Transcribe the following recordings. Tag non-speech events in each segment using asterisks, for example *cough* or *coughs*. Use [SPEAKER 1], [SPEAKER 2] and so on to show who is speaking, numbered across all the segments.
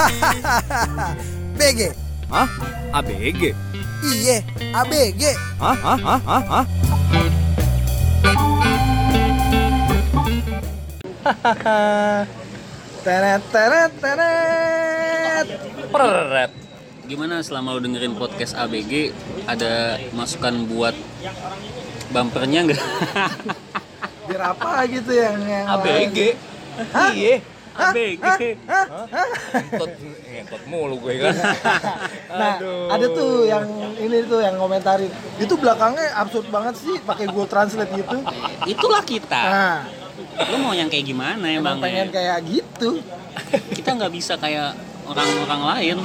[SPEAKER 1] *laughs* BG.
[SPEAKER 2] Hah? ABG?
[SPEAKER 1] Iye, ABG.
[SPEAKER 2] Hah? Hah? Hah? Hah? Hah? *laughs*
[SPEAKER 1] Teret teret teret.
[SPEAKER 3] Peret. Gimana selama lu dengerin podcast ABG ada masukan buat bumpernya nggak?
[SPEAKER 1] Biar apa gitu yang yang
[SPEAKER 2] ABG? Iya.
[SPEAKER 3] ABG.
[SPEAKER 2] Ngentot, ngentot mulu gue kan. *laughs*
[SPEAKER 1] Nah,
[SPEAKER 2] Aduh.
[SPEAKER 1] ada tuh yang ini tuh yang komentarin. Itu belakangnya absurd banget sih pakai Google Translate gitu.
[SPEAKER 3] Itulah kita.
[SPEAKER 1] Nah,
[SPEAKER 3] Lu mau yang kayak gimana
[SPEAKER 1] emang
[SPEAKER 3] emang?
[SPEAKER 1] pengen kayak gitu. *laughs*
[SPEAKER 3] Kita nggak bisa kayak orang-orang lain.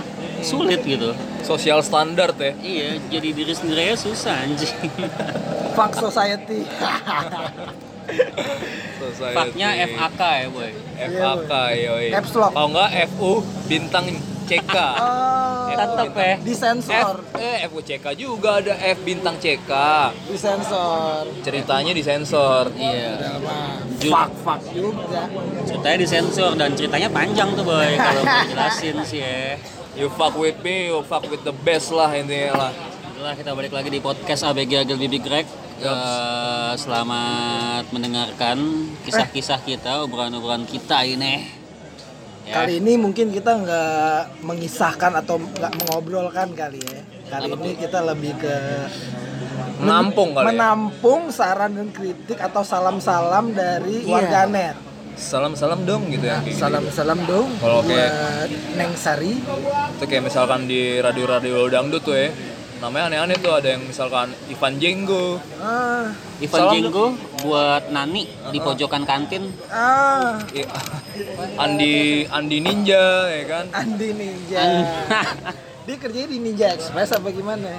[SPEAKER 3] Sulit gitu.
[SPEAKER 2] Sosial standar ya.
[SPEAKER 3] Iya, jadi diri sendiri aja susah anjing.
[SPEAKER 1] Fuck society. *laughs*
[SPEAKER 2] Society.
[SPEAKER 3] Faknya FAK ya, boy.
[SPEAKER 2] FAK yoi.
[SPEAKER 1] Caps lock.
[SPEAKER 2] Kalau enggak FU bintang CK. *laughs*
[SPEAKER 1] Oh,
[SPEAKER 3] Tetep ya.
[SPEAKER 2] F
[SPEAKER 1] disensor,
[SPEAKER 2] eh FU CK juga ada F bintang CK.
[SPEAKER 1] disensor.
[SPEAKER 2] Ceritanya disensor.
[SPEAKER 3] Iya. Ju-
[SPEAKER 1] Fuck fuck juga.
[SPEAKER 3] Ceritanya disensor dan ceritanya panjang tuh, boy. *laughs* Kalau mau jelasin sih ya.
[SPEAKER 2] You fuck with me, you fuck with the best lah intinya lah.
[SPEAKER 3] Itulah kita balik lagi di podcast ABG Agil Bibi Greg. Eh, selamat mendengarkan kisah-kisah kita, obrolan-obrolan kita ini. Ya.
[SPEAKER 1] Kali ini mungkin kita nggak mengisahkan atau nggak mengobrolkan kali ya. Kali
[SPEAKER 3] Apa
[SPEAKER 1] ini kita lebih ke
[SPEAKER 2] Menampung kali ya.
[SPEAKER 1] menampung saran dan kritik atau salam-salam dari
[SPEAKER 3] Iya.
[SPEAKER 1] warganet.
[SPEAKER 2] Salam-salam dong gitu ya. kayak gitu.
[SPEAKER 1] Salam-salam dong
[SPEAKER 2] Kalau kayak-
[SPEAKER 1] Neng Sari.
[SPEAKER 2] Itu kayak misalkan di radio-radio dangdut tuh ya. Namanya aneh-aneh tuh ada yang misalkan Ivan Jenggo.
[SPEAKER 1] Ah,
[SPEAKER 3] Ivan
[SPEAKER 2] Salam
[SPEAKER 3] Jenggo buat Nani di pojokan kantin.
[SPEAKER 1] ah,
[SPEAKER 2] I- Andi Andi Ninja ya kan.
[SPEAKER 1] Andi Ninja. *laughs* Dia kerjanya di Ninja Express apa gimana?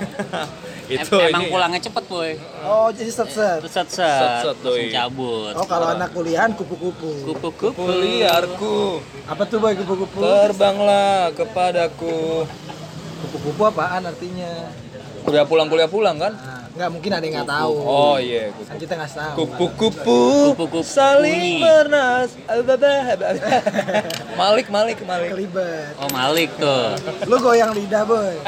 [SPEAKER 1] *laughs*
[SPEAKER 2] Itu
[SPEAKER 3] Em- emang
[SPEAKER 2] ini.
[SPEAKER 3] pulangnya cepet, boy.
[SPEAKER 1] Oh, jadi
[SPEAKER 3] set
[SPEAKER 2] Set,
[SPEAKER 3] set,
[SPEAKER 2] set, doi.
[SPEAKER 3] cabut.
[SPEAKER 1] Oh, kalau anak kuliahan kupu-kupu.
[SPEAKER 3] Kupu-kupu.
[SPEAKER 2] Kuliarku
[SPEAKER 1] Apa tuh boy kupu-kupu?
[SPEAKER 2] terbanglah kepadaku.
[SPEAKER 1] Kupu-kupu apaan artinya?
[SPEAKER 2] Udah pulang kuliah pulang kan?
[SPEAKER 1] Nah, nggak mungkin ada yang nggak tahu.
[SPEAKER 2] Oh iya.
[SPEAKER 1] Kan kita nggak tahu.
[SPEAKER 2] Kupu-kupu
[SPEAKER 3] Kupu-kupu
[SPEAKER 2] saling bernas. *laughs* Malik Malik Malik.
[SPEAKER 1] Kelibet.
[SPEAKER 3] Oh, Malik tuh.
[SPEAKER 1] Lu goyang lidah boy.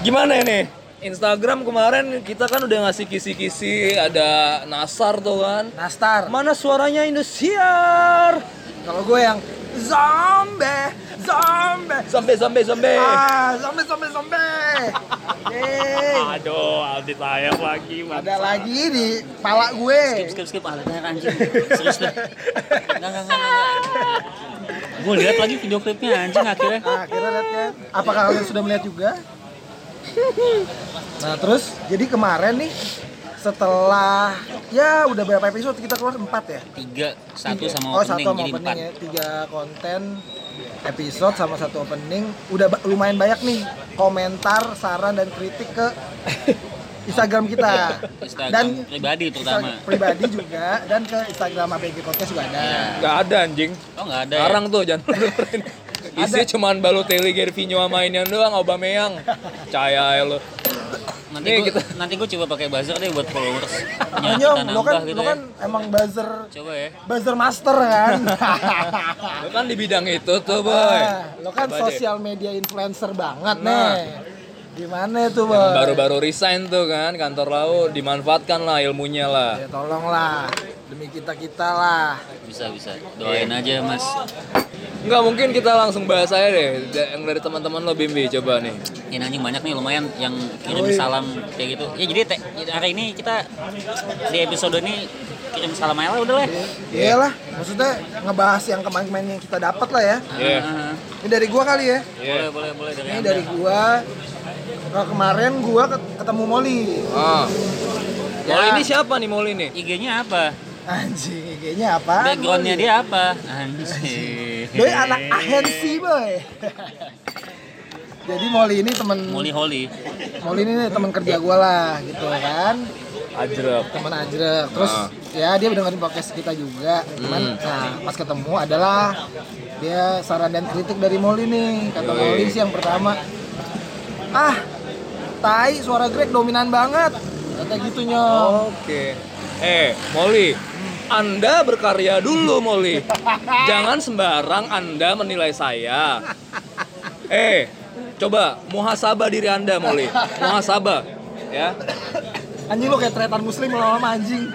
[SPEAKER 2] Gimana ini? Instagram kemarin kita kan udah ngasih kisi-kisi ada Nasar tuh kan.
[SPEAKER 1] Nastar.
[SPEAKER 2] Mana suaranya Indosiar?
[SPEAKER 1] Kalau gue yang zombie, zombie.
[SPEAKER 2] Zombie zombie zombie.
[SPEAKER 1] Ah, zombie, zombie, zombie. *laughs* Yeay.
[SPEAKER 3] Aduh, Aldi tayang lagi,
[SPEAKER 1] Ada lagi di pala gue.
[SPEAKER 3] Skip, skip, skip. Aldi tayang anjing. Serius dah. Enggak, enggak, enggak, enggak. Gue lihat lagi video klipnya anjing akhirnya.
[SPEAKER 1] Nah, akhirnya lihat kan. Apakah kalian sudah melihat juga? Nah, terus jadi kemarin nih setelah ya udah berapa episode kita keluar empat ya?
[SPEAKER 3] Tiga, satu
[SPEAKER 1] Tiga.
[SPEAKER 3] sama
[SPEAKER 1] oh,
[SPEAKER 3] opening
[SPEAKER 1] satu sama
[SPEAKER 3] jadi
[SPEAKER 1] opening
[SPEAKER 3] empat.
[SPEAKER 1] ya. Tiga konten episode sama satu opening udah ba- lumayan banyak nih komentar, saran dan kritik ke Instagram kita
[SPEAKER 3] Instagram pribadi terutama.
[SPEAKER 1] Instagram pribadi juga dan ke Instagram ABG Podcast juga ada.
[SPEAKER 2] Gak ada anjing.
[SPEAKER 3] Oh nggak ada. ya?
[SPEAKER 2] Sekarang tuh jangan *laughs* dengerin. Isinya cuman Balotelli, Gervinho sama ini doang, Aubameyang. Percaya ya lo.
[SPEAKER 3] Nanti
[SPEAKER 2] Nih,
[SPEAKER 3] gue
[SPEAKER 2] kita-
[SPEAKER 3] nanti gue coba pakai buzzer deh buat followers. *laughs*
[SPEAKER 1] Nyom, lo kan,
[SPEAKER 3] gitu
[SPEAKER 1] lo
[SPEAKER 3] ya.
[SPEAKER 1] kan emang buzzer
[SPEAKER 3] Coba ya.
[SPEAKER 1] buzzer master kan. *laughs*
[SPEAKER 2] Lo kan di bidang itu tuh, boy.
[SPEAKER 1] Ah, lo kan
[SPEAKER 2] Coba deh.
[SPEAKER 1] sosial media influencer banget
[SPEAKER 2] Nah.
[SPEAKER 1] nih. Gimana tuh,
[SPEAKER 2] Yang
[SPEAKER 1] Boy?
[SPEAKER 2] baru-baru resign tuh kan kantor lau dimanfaatkan lah ilmunya lah.
[SPEAKER 1] Ya tolonglah demi kita-kita lah.
[SPEAKER 3] Bisa bisa. Doain aja mas.
[SPEAKER 2] Enggak mungkin kita langsung bahas aja deh yang dari teman-teman lo Bimbi coba nih.
[SPEAKER 3] Ini anjing banyak nih lumayan yang kirim salam kayak gitu. Ya jadi te- hari ini kita di episode ini kirim salam aja lah udah lah.
[SPEAKER 1] Iyalah, maksudnya ngebahas yang kemarin-kemarin yang kita dapat lah ya.
[SPEAKER 2] Iya.
[SPEAKER 3] Ah,
[SPEAKER 1] Ini dari gua kali ya.
[SPEAKER 3] Boleh boleh boleh dari
[SPEAKER 1] Ini
[SPEAKER 3] Anda.
[SPEAKER 1] dari gua. Kalau kemarin gua ket- ketemu Molly.
[SPEAKER 2] Ah.
[SPEAKER 3] Ya.
[SPEAKER 2] Molly ini siapa nih Molly nih?
[SPEAKER 3] IG-nya apa?
[SPEAKER 1] Anjing, kayaknya apa?
[SPEAKER 3] Backgroundnya dia apa? *laughs* Anjing.
[SPEAKER 1] Boy anak ahensi, boy. Jadi Molly ini temen
[SPEAKER 3] Molly Holly.
[SPEAKER 1] Molly ini temen kerja gua lah gitu kan.
[SPEAKER 2] Ajrep.
[SPEAKER 1] teman ajrek terus
[SPEAKER 2] Ah.
[SPEAKER 1] ya dia dengerin podcast kita juga cuman
[SPEAKER 2] Hmm.
[SPEAKER 1] nah pas ketemu adalah dia saran dan kritik dari Molly nih kata
[SPEAKER 2] Yoi.
[SPEAKER 1] Molly sih yang pertama ah tai suara Greg dominan banget kata gitu nyom
[SPEAKER 2] Oke. Eh, Molly. Anda berkarya dulu, Molly. Jangan sembarang Anda menilai saya. Eh, coba muhasabah diri Anda, Molly. Muhasabah, ya.
[SPEAKER 1] Anjing lu kayak tretan muslim lama-lama anjing.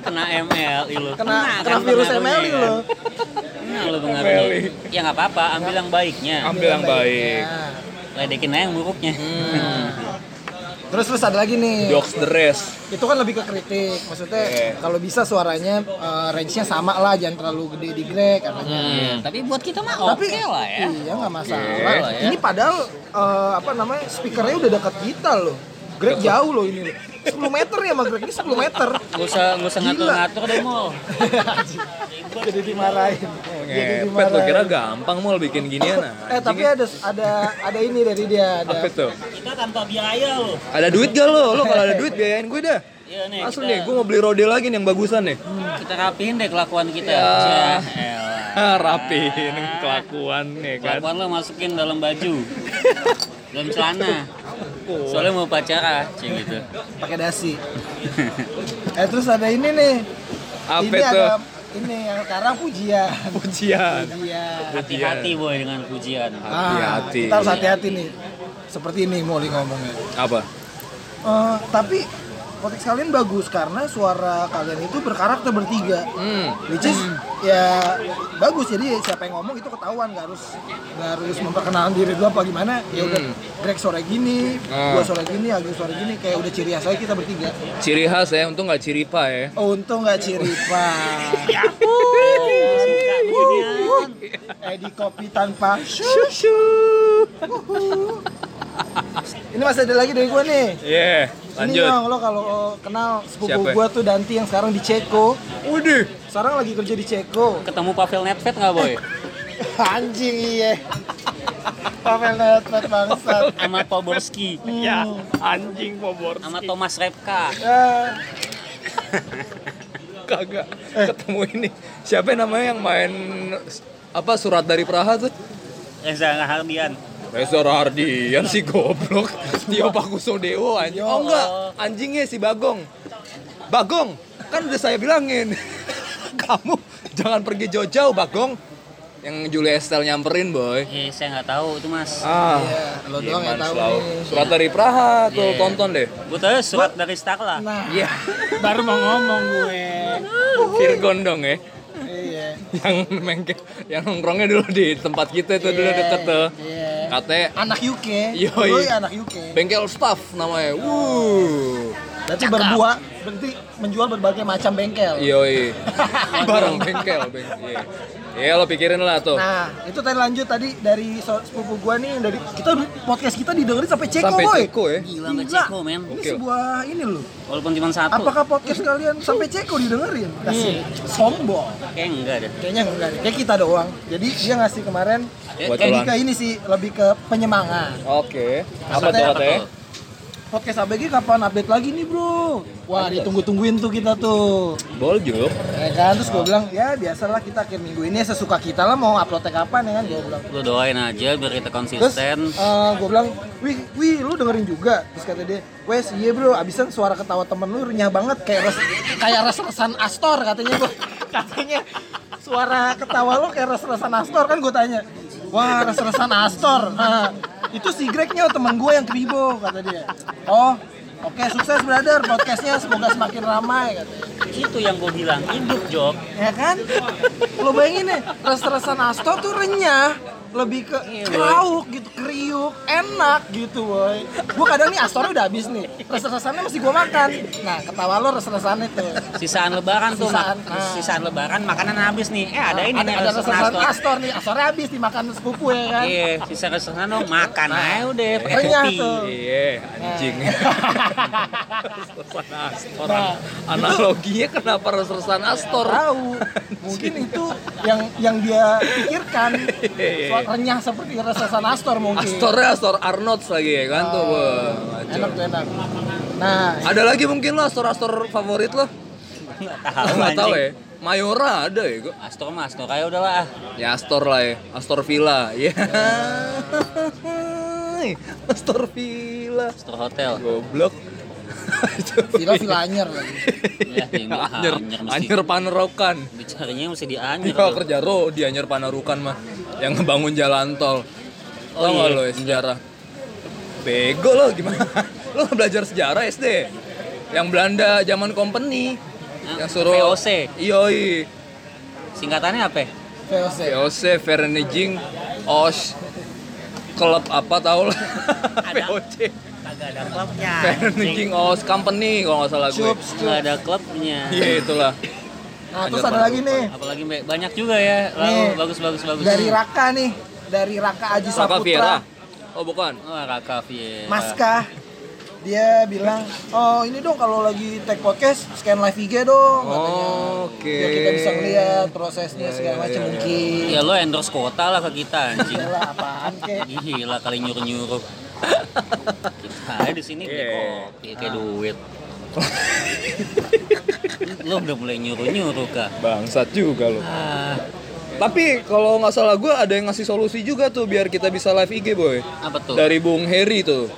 [SPEAKER 3] Kena ML lu.
[SPEAKER 1] Kena,
[SPEAKER 3] kan
[SPEAKER 1] kena virus
[SPEAKER 3] pengaruhnya
[SPEAKER 1] MLI
[SPEAKER 3] kan.
[SPEAKER 1] lo.
[SPEAKER 3] Kena
[SPEAKER 2] MLI.
[SPEAKER 3] pengaruhnya. Ya nggak apa-apa, ambil yang baiknya.
[SPEAKER 2] Ambil yang baik.
[SPEAKER 3] Ledekin aja yang buruknya.
[SPEAKER 2] Hmm.
[SPEAKER 1] Terus terus ada lagi nih.
[SPEAKER 2] Dogs the rest.
[SPEAKER 1] Itu kan lebih ke kritik. Maksudnya
[SPEAKER 2] Iya.
[SPEAKER 1] kalau bisa suaranya eh, range-nya sama lah, jangan terlalu gede di Greg katanya.
[SPEAKER 3] Iya, Tapi buat kita mah oke
[SPEAKER 1] Tapi
[SPEAKER 3] lah ya.
[SPEAKER 1] Iya nggak masalah.
[SPEAKER 2] Oke
[SPEAKER 3] lah ya.
[SPEAKER 1] Ini padahal eh, apa namanya speakernya udah dekat kita loh. Greg jauh loh ini. Loh. 10 meter ya sama Greg ini 10 meter.
[SPEAKER 3] Gak usah, gak usah ngatur-ngatur deh, Mol. *laughs*
[SPEAKER 1] Jadi dimarahin. Jadi
[SPEAKER 2] Ngepet lo kira gampang mau bikin ginian nah.
[SPEAKER 1] Eh tapi ada ada ada ini dari dia ada
[SPEAKER 2] Apa tuh?
[SPEAKER 3] Kita tanpa biaya loh.
[SPEAKER 2] Ada duit gak lo? Lo kalau ada duit biayain gue dah.
[SPEAKER 3] Iya nih,
[SPEAKER 2] Langsung
[SPEAKER 3] kita,
[SPEAKER 2] nih, gue mau beli rode lagi nih yang bagusan nih.
[SPEAKER 3] kita rapihin deh kelakuan kita.
[SPEAKER 2] Ya. *laughs*
[SPEAKER 3] Ya.
[SPEAKER 2] Ah, rapiin kelakuan nih kan.
[SPEAKER 3] Kelakuan lo masukin dalam baju. *laughs* dalam celana. Soalnya mau pacara, cik gitu.
[SPEAKER 1] pakai dasi. eh terus ada ini nih.
[SPEAKER 2] Apa
[SPEAKER 1] ini
[SPEAKER 2] itu?
[SPEAKER 1] ada ini yang sekarang pujian.
[SPEAKER 2] Pujian.
[SPEAKER 3] Hati-hati boy dengan pujian.
[SPEAKER 1] Ah,
[SPEAKER 2] Hati-hati.
[SPEAKER 1] kita harus hati-hati nih. Seperti ini Molly ngomongnya.
[SPEAKER 2] Apa?
[SPEAKER 1] Eh, tapi podcast kalian bagus karena suara kalian itu berkarakter bertiga.
[SPEAKER 2] Hmm.
[SPEAKER 1] Which is ya bagus jadi siapa yang ngomong itu ketahuan nggak harus nggak harus memperkenalkan diri dulu apa gimana ya udah
[SPEAKER 2] Hmm.
[SPEAKER 1] Greg suara gini,
[SPEAKER 2] Ah.
[SPEAKER 1] gua suara gini, Agus suara gini kayak udah ciri khas aja kita bertiga.
[SPEAKER 2] Ciri khas ya, untung nggak ciripa ya.
[SPEAKER 1] Oh, untung nggak ciri pak.
[SPEAKER 3] Suka beginian.
[SPEAKER 1] Edi kopi tanpa susu. *laughs* Ini masih ada lagi dari gua nih.
[SPEAKER 2] Iya,
[SPEAKER 1] Ini
[SPEAKER 2] lanjut.
[SPEAKER 1] Yong, lo kalau kenal sepupu
[SPEAKER 2] Siapa?
[SPEAKER 1] gua tuh Danti yang sekarang di Ceko.
[SPEAKER 2] Waduh.
[SPEAKER 1] Sekarang lagi kerja di Ceko.
[SPEAKER 3] Ketemu Pavel Nedved nggak boy? *laughs*
[SPEAKER 1] Anjing iya. Pavel Nedved bangsat. *laughs*
[SPEAKER 3] Sama Poborski.
[SPEAKER 2] Ya, anjing pobor.
[SPEAKER 3] Sama Thomas Repka.
[SPEAKER 1] Ya.
[SPEAKER 2] Kagak ketemu ini. Siapa namanya yang main apa surat dari Praha tuh?
[SPEAKER 3] Reza Rahardian.
[SPEAKER 2] Reza Rahardian si goblok. Tio Pakusadewo anjing. Oh enggak, anjingnya si Bagong. Bagong, kan udah saya bilangin. *laughs* Kamu jangan pergi jauh-jauh, Bagong. Yang Julia Estelle nyamperin, boy.
[SPEAKER 3] Eh, saya nggak tahu itu mas.
[SPEAKER 2] Ah,
[SPEAKER 1] Iya, lo doang yang tahu nih.
[SPEAKER 2] Surat dari Praha tuh,
[SPEAKER 3] Iya.
[SPEAKER 2] tonton deh.
[SPEAKER 3] Gue tahu surat dari Starla.
[SPEAKER 1] Nah,
[SPEAKER 2] Iya, *laughs*
[SPEAKER 1] baru mau ngomong gue.
[SPEAKER 2] Virgon dong ya.
[SPEAKER 1] Iya.
[SPEAKER 2] Yang mengke, yang nongkrongnya dulu di tempat kita itu dulu
[SPEAKER 1] Iya,
[SPEAKER 2] deket tuh.
[SPEAKER 1] Iya.
[SPEAKER 2] Katanya
[SPEAKER 1] Anak UK.
[SPEAKER 2] Yoi.
[SPEAKER 1] Yoi, anak UK.
[SPEAKER 2] bengkel staff namanya. Wuh.
[SPEAKER 1] Berarti berbuah, berarti menjual berbagai macam bengkel.
[SPEAKER 2] Yoi. *laughs* Barang bengkel, bengkel. Iya. Iya, lo pikirin lah tuh.
[SPEAKER 1] Nah, itu tadi lanjut tadi dari so- sepupu gua nih yang dari kita podcast kita didengerin sampai Ceko,
[SPEAKER 2] Sampai
[SPEAKER 1] boy.
[SPEAKER 2] Ceko ya.
[SPEAKER 3] Gila sama Ceko men.
[SPEAKER 1] Ini
[SPEAKER 2] Gokil.
[SPEAKER 1] sebuah ini loh.
[SPEAKER 3] Walaupun cuma satu.
[SPEAKER 1] Apakah podcast kalian sampai Ceko didengerin? Kasih sombong.
[SPEAKER 3] Kayak enggak deh.
[SPEAKER 1] Kayaknya enggak deh. Kayak kita doang. Jadi dia ngasih kemarin
[SPEAKER 2] Buat
[SPEAKER 1] kayak ke ini sih lebih ke penyemangat.
[SPEAKER 2] Oke. Apa tuh katanya?
[SPEAKER 1] Podcast ABG kapan update lagi nih, Bro? Wah, ditunggu-tungguin tuh kita tuh.
[SPEAKER 2] Boljuk.
[SPEAKER 1] Ya kan, terus gue bilang, ya biasalah kita akhir minggu ini sesuka kita lah mau uploadnya kapan ya kan, gue bilang.
[SPEAKER 3] Lu doain aja biar kita
[SPEAKER 1] Terus
[SPEAKER 3] konsisten.
[SPEAKER 1] gue bilang, wih, wih, lu dengerin juga. Terus kata dia, wes iya bro, abisan suara ketawa temen lu renyah banget kayak res, kayak res-resan Astor katanya gue. *laughs* Katanya suara ketawa lu kayak res-resan Astor kan gue tanya. Wah, res-resan Astor. Nah, itu si Gregnya temen gue yang kribo kata dia. Oh, oke sukses brother podcastnya semoga semakin ramai katanya.
[SPEAKER 3] Itu yang gue bilang, hidup Jok.
[SPEAKER 1] Ya kan? Lo bayangin deh, res-resan Astor tuh renyah lebih ke
[SPEAKER 3] Iya,
[SPEAKER 1] krauk gitu, kriuk, enak gitu boy Gue kadang nih Astornya udah habis nih, res-resannya masih gue makan Nah ketawa lo res-resannya tuh
[SPEAKER 3] Sisaan lebaran tuh,
[SPEAKER 1] Sisaan,
[SPEAKER 3] mak-
[SPEAKER 1] nah.
[SPEAKER 3] sisaan lebaran makanan habis nih. Eh ada ini
[SPEAKER 1] ada,
[SPEAKER 3] nih
[SPEAKER 1] ada res-resan
[SPEAKER 3] Astor.
[SPEAKER 1] Astor nih, Astornya habis dimakan sepupu ya kan
[SPEAKER 3] Iya, sisa restoran dong makan aja udah pakai
[SPEAKER 1] Renyah
[SPEAKER 3] kopi.
[SPEAKER 1] tuh.
[SPEAKER 2] Iya, anjing. Resesan Astor.
[SPEAKER 1] Nah,
[SPEAKER 2] Analoginya kenapa resesan Astor?
[SPEAKER 1] Tahu, mungkin itu yang yang dia pikirkan
[SPEAKER 2] Iya,
[SPEAKER 1] Soal renyah seperti res-resan Astor mungkin
[SPEAKER 2] Astornya Astor Arnold lagi ya kan tuh. Wah, ngaco.
[SPEAKER 1] Enak tuh enak Nah,
[SPEAKER 2] Ada lagi mungkin lo Astor-Astor favorit lo?
[SPEAKER 3] Nggak tahu
[SPEAKER 2] Nggak tahu
[SPEAKER 3] anjing.
[SPEAKER 2] ya. Mayora ada ya kok.
[SPEAKER 3] Astor mah Astor aja udahlah.
[SPEAKER 2] Ya Astor lah ya. Astor Villa. Ya. *laughs* Astor Villa.
[SPEAKER 3] Astor Hotel.
[SPEAKER 2] Goblok.
[SPEAKER 1] Anyer lagi.
[SPEAKER 3] Ya,
[SPEAKER 2] Anyer,
[SPEAKER 3] anyer mesti.
[SPEAKER 2] Anyer Panerokan.
[SPEAKER 3] Bicaranya mesti di anyer. Tuh.
[SPEAKER 2] kerja ro di Anyer Panarukan mah yang ngebangun jalan tol.
[SPEAKER 3] Oh,
[SPEAKER 2] Tau
[SPEAKER 3] iya.
[SPEAKER 2] lo ya sejarah? Bego lo gimana? *laughs* lo belajar sejarah SD? Yang Belanda zaman company yang suruh
[SPEAKER 3] VOC.
[SPEAKER 2] Iyoi.
[SPEAKER 3] Singkatannya apa?
[SPEAKER 1] VOC.
[SPEAKER 2] VOC Vereniging Os klub apa tau lah *laughs* VOC
[SPEAKER 3] Kagak ada klubnya.
[SPEAKER 2] Vereniging Os Company kalau nggak salah gue
[SPEAKER 3] Nggak
[SPEAKER 1] cups.
[SPEAKER 3] ada klubnya.
[SPEAKER 2] iya itulah
[SPEAKER 1] Nah, terus ada lagi nih
[SPEAKER 3] Apalagi Mbak, banyak juga ya. Lalu
[SPEAKER 1] Nih.
[SPEAKER 3] bagus bagus bagus.
[SPEAKER 1] dari Raka nih, dari Raka Aji
[SPEAKER 2] Raka Viera
[SPEAKER 1] Saputra,
[SPEAKER 2] oh bukan
[SPEAKER 3] Oh, Raka Viera.
[SPEAKER 1] Maska. Dia bilang, "Oh, ini dong kalau lagi take podcast scan live IG dong." katanya.
[SPEAKER 2] Oke.
[SPEAKER 1] Biar kita bisa ngeliat prosesnya segala
[SPEAKER 2] iya,
[SPEAKER 1] macam
[SPEAKER 2] iya.
[SPEAKER 1] mungkin.
[SPEAKER 3] Ya lo endorse kota lah ke kita anjing.
[SPEAKER 1] Yalah, apaan kek?
[SPEAKER 3] Gila kali nyuruh-nyuruh. Kita aja di sini beli
[SPEAKER 2] Iya.
[SPEAKER 3] kopi kayak duit. lo udah mulai nyuruh-nyuruh kah?
[SPEAKER 2] bangsat juga lo
[SPEAKER 3] Ah,
[SPEAKER 2] tapi kalau nggak salah gue ada yang ngasih solusi juga tuh biar kita bisa live IG boy
[SPEAKER 3] apa tuh?
[SPEAKER 2] dari Bung Heri tuh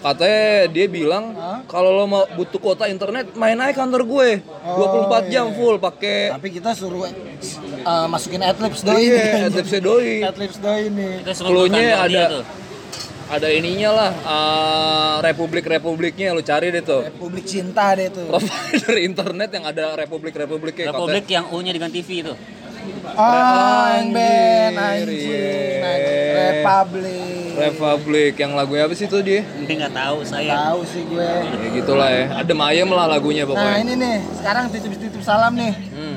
[SPEAKER 2] katanya dia bilang kalau lo mau butuh kuota internet main aja kantor gue 24 jam
[SPEAKER 1] iya.
[SPEAKER 2] full pakai
[SPEAKER 1] Tapi kita suruh uh, masukin adlibs doi
[SPEAKER 2] Iya,
[SPEAKER 1] nih.
[SPEAKER 2] adlibsnya doi.
[SPEAKER 1] Adlibs doi nih.
[SPEAKER 3] Kita suruh
[SPEAKER 2] Cluenya ada.
[SPEAKER 3] tuh.
[SPEAKER 2] Ada ininya lah eh, republik-republiknya lu cari deh tuh
[SPEAKER 1] Republik Cinta deh tuh.
[SPEAKER 2] provider internet yang ada republik-republiknya
[SPEAKER 3] Republik yang U-nya diganti V itu.
[SPEAKER 1] Ah, yang band anjing. Republik.
[SPEAKER 2] Republik yang lagunya apa sih tuh dia
[SPEAKER 3] Ini nggak tahu saya.
[SPEAKER 1] Tahu sih gue.
[SPEAKER 2] ya gitulah ya adem ayem lah lagunya
[SPEAKER 1] Nah,
[SPEAKER 2] pokoknya
[SPEAKER 1] ini nih, sekarang titip-titip salam nih
[SPEAKER 2] hmm.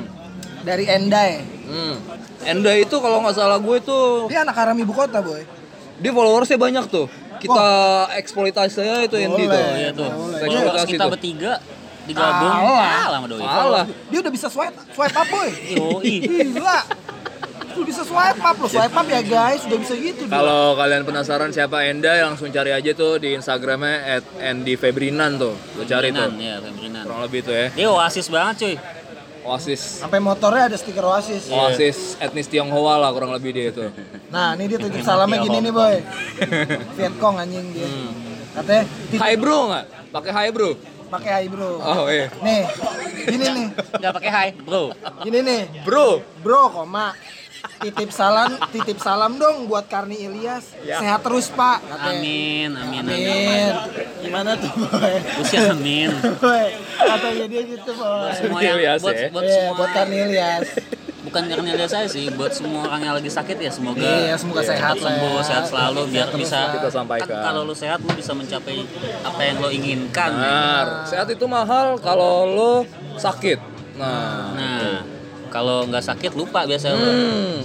[SPEAKER 1] dari Endai.
[SPEAKER 2] Hmm. Enda itu kalau nggak salah gue tuh
[SPEAKER 1] Dia anak haram ibu kota, boy.
[SPEAKER 2] Dia followersnya banyak tuh kita eksploitasi aja itu tuh
[SPEAKER 3] Oh iya tuh.
[SPEAKER 2] Eksploitasi
[SPEAKER 3] kita
[SPEAKER 2] tuh.
[SPEAKER 3] bertiga digabung,
[SPEAKER 1] Alah.
[SPEAKER 3] kalah sama doi.
[SPEAKER 2] Alah.
[SPEAKER 1] Dia udah bisa swipe swipe up, boy. Gila. Udah bisa swipe up loh, swipe up ya guys, udah bisa gitu. dia.
[SPEAKER 2] Kalau kalian penasaran siapa Enda, langsung cari aja tuh di Instagramnya @andyfebrinan tuh. Lo cari tuh.
[SPEAKER 3] Fembrinan, ya, Fembrinan.
[SPEAKER 2] Kurang lebih tuh ya.
[SPEAKER 3] Dia oasis banget cuy.
[SPEAKER 2] Oasis.
[SPEAKER 1] Sampai motornya ada stiker Oasis.
[SPEAKER 2] Oasis etnis Tionghoa lah kurang lebih dia itu.
[SPEAKER 1] Nah, ini dia titip salamnya gini nih, boy. *laughs* Vietcong anjing dia. Katanya titip
[SPEAKER 2] Hai bro nggak? Pakai hai bro?
[SPEAKER 1] pakai hai, bro.
[SPEAKER 2] Oh iya.
[SPEAKER 1] Nih, gini nih.
[SPEAKER 3] Nggak pakai hai, bro.
[SPEAKER 1] Gini nih.
[SPEAKER 2] Bro.
[SPEAKER 1] Bro, koma. Titip salam, titip salam dong buat Karni Ilyas.
[SPEAKER 2] Ya.
[SPEAKER 1] Sehat terus, Pak. Katanya.
[SPEAKER 3] Amin, amin, amin.
[SPEAKER 1] Amin. Gimana tuh, boy?
[SPEAKER 3] Usia amin. *laughs*
[SPEAKER 1] Boy, katanya dia gitu, boy.
[SPEAKER 3] Semua yang
[SPEAKER 2] Ilyas
[SPEAKER 3] buat,
[SPEAKER 2] ya.
[SPEAKER 3] buat
[SPEAKER 1] Iya,
[SPEAKER 3] semua
[SPEAKER 1] buat Karni Ilyas.
[SPEAKER 3] bukan karena dia saya sih, buat semua orang yang lagi sakit ya semoga
[SPEAKER 1] Iya, semoga sehat lah
[SPEAKER 3] sembuh,
[SPEAKER 1] ya.
[SPEAKER 3] sehat selalu biar
[SPEAKER 1] terus
[SPEAKER 3] bisa
[SPEAKER 1] lah.
[SPEAKER 2] Kita sampaikan.
[SPEAKER 3] Kan kalau lu sehat lu bisa mencapai apa yang lo inginkan. ya.
[SPEAKER 2] Benar. Sehat itu mahal kalau lo sakit. Nah.
[SPEAKER 3] Nah, kalau nggak sakit lupa biasanya.
[SPEAKER 2] Hmm.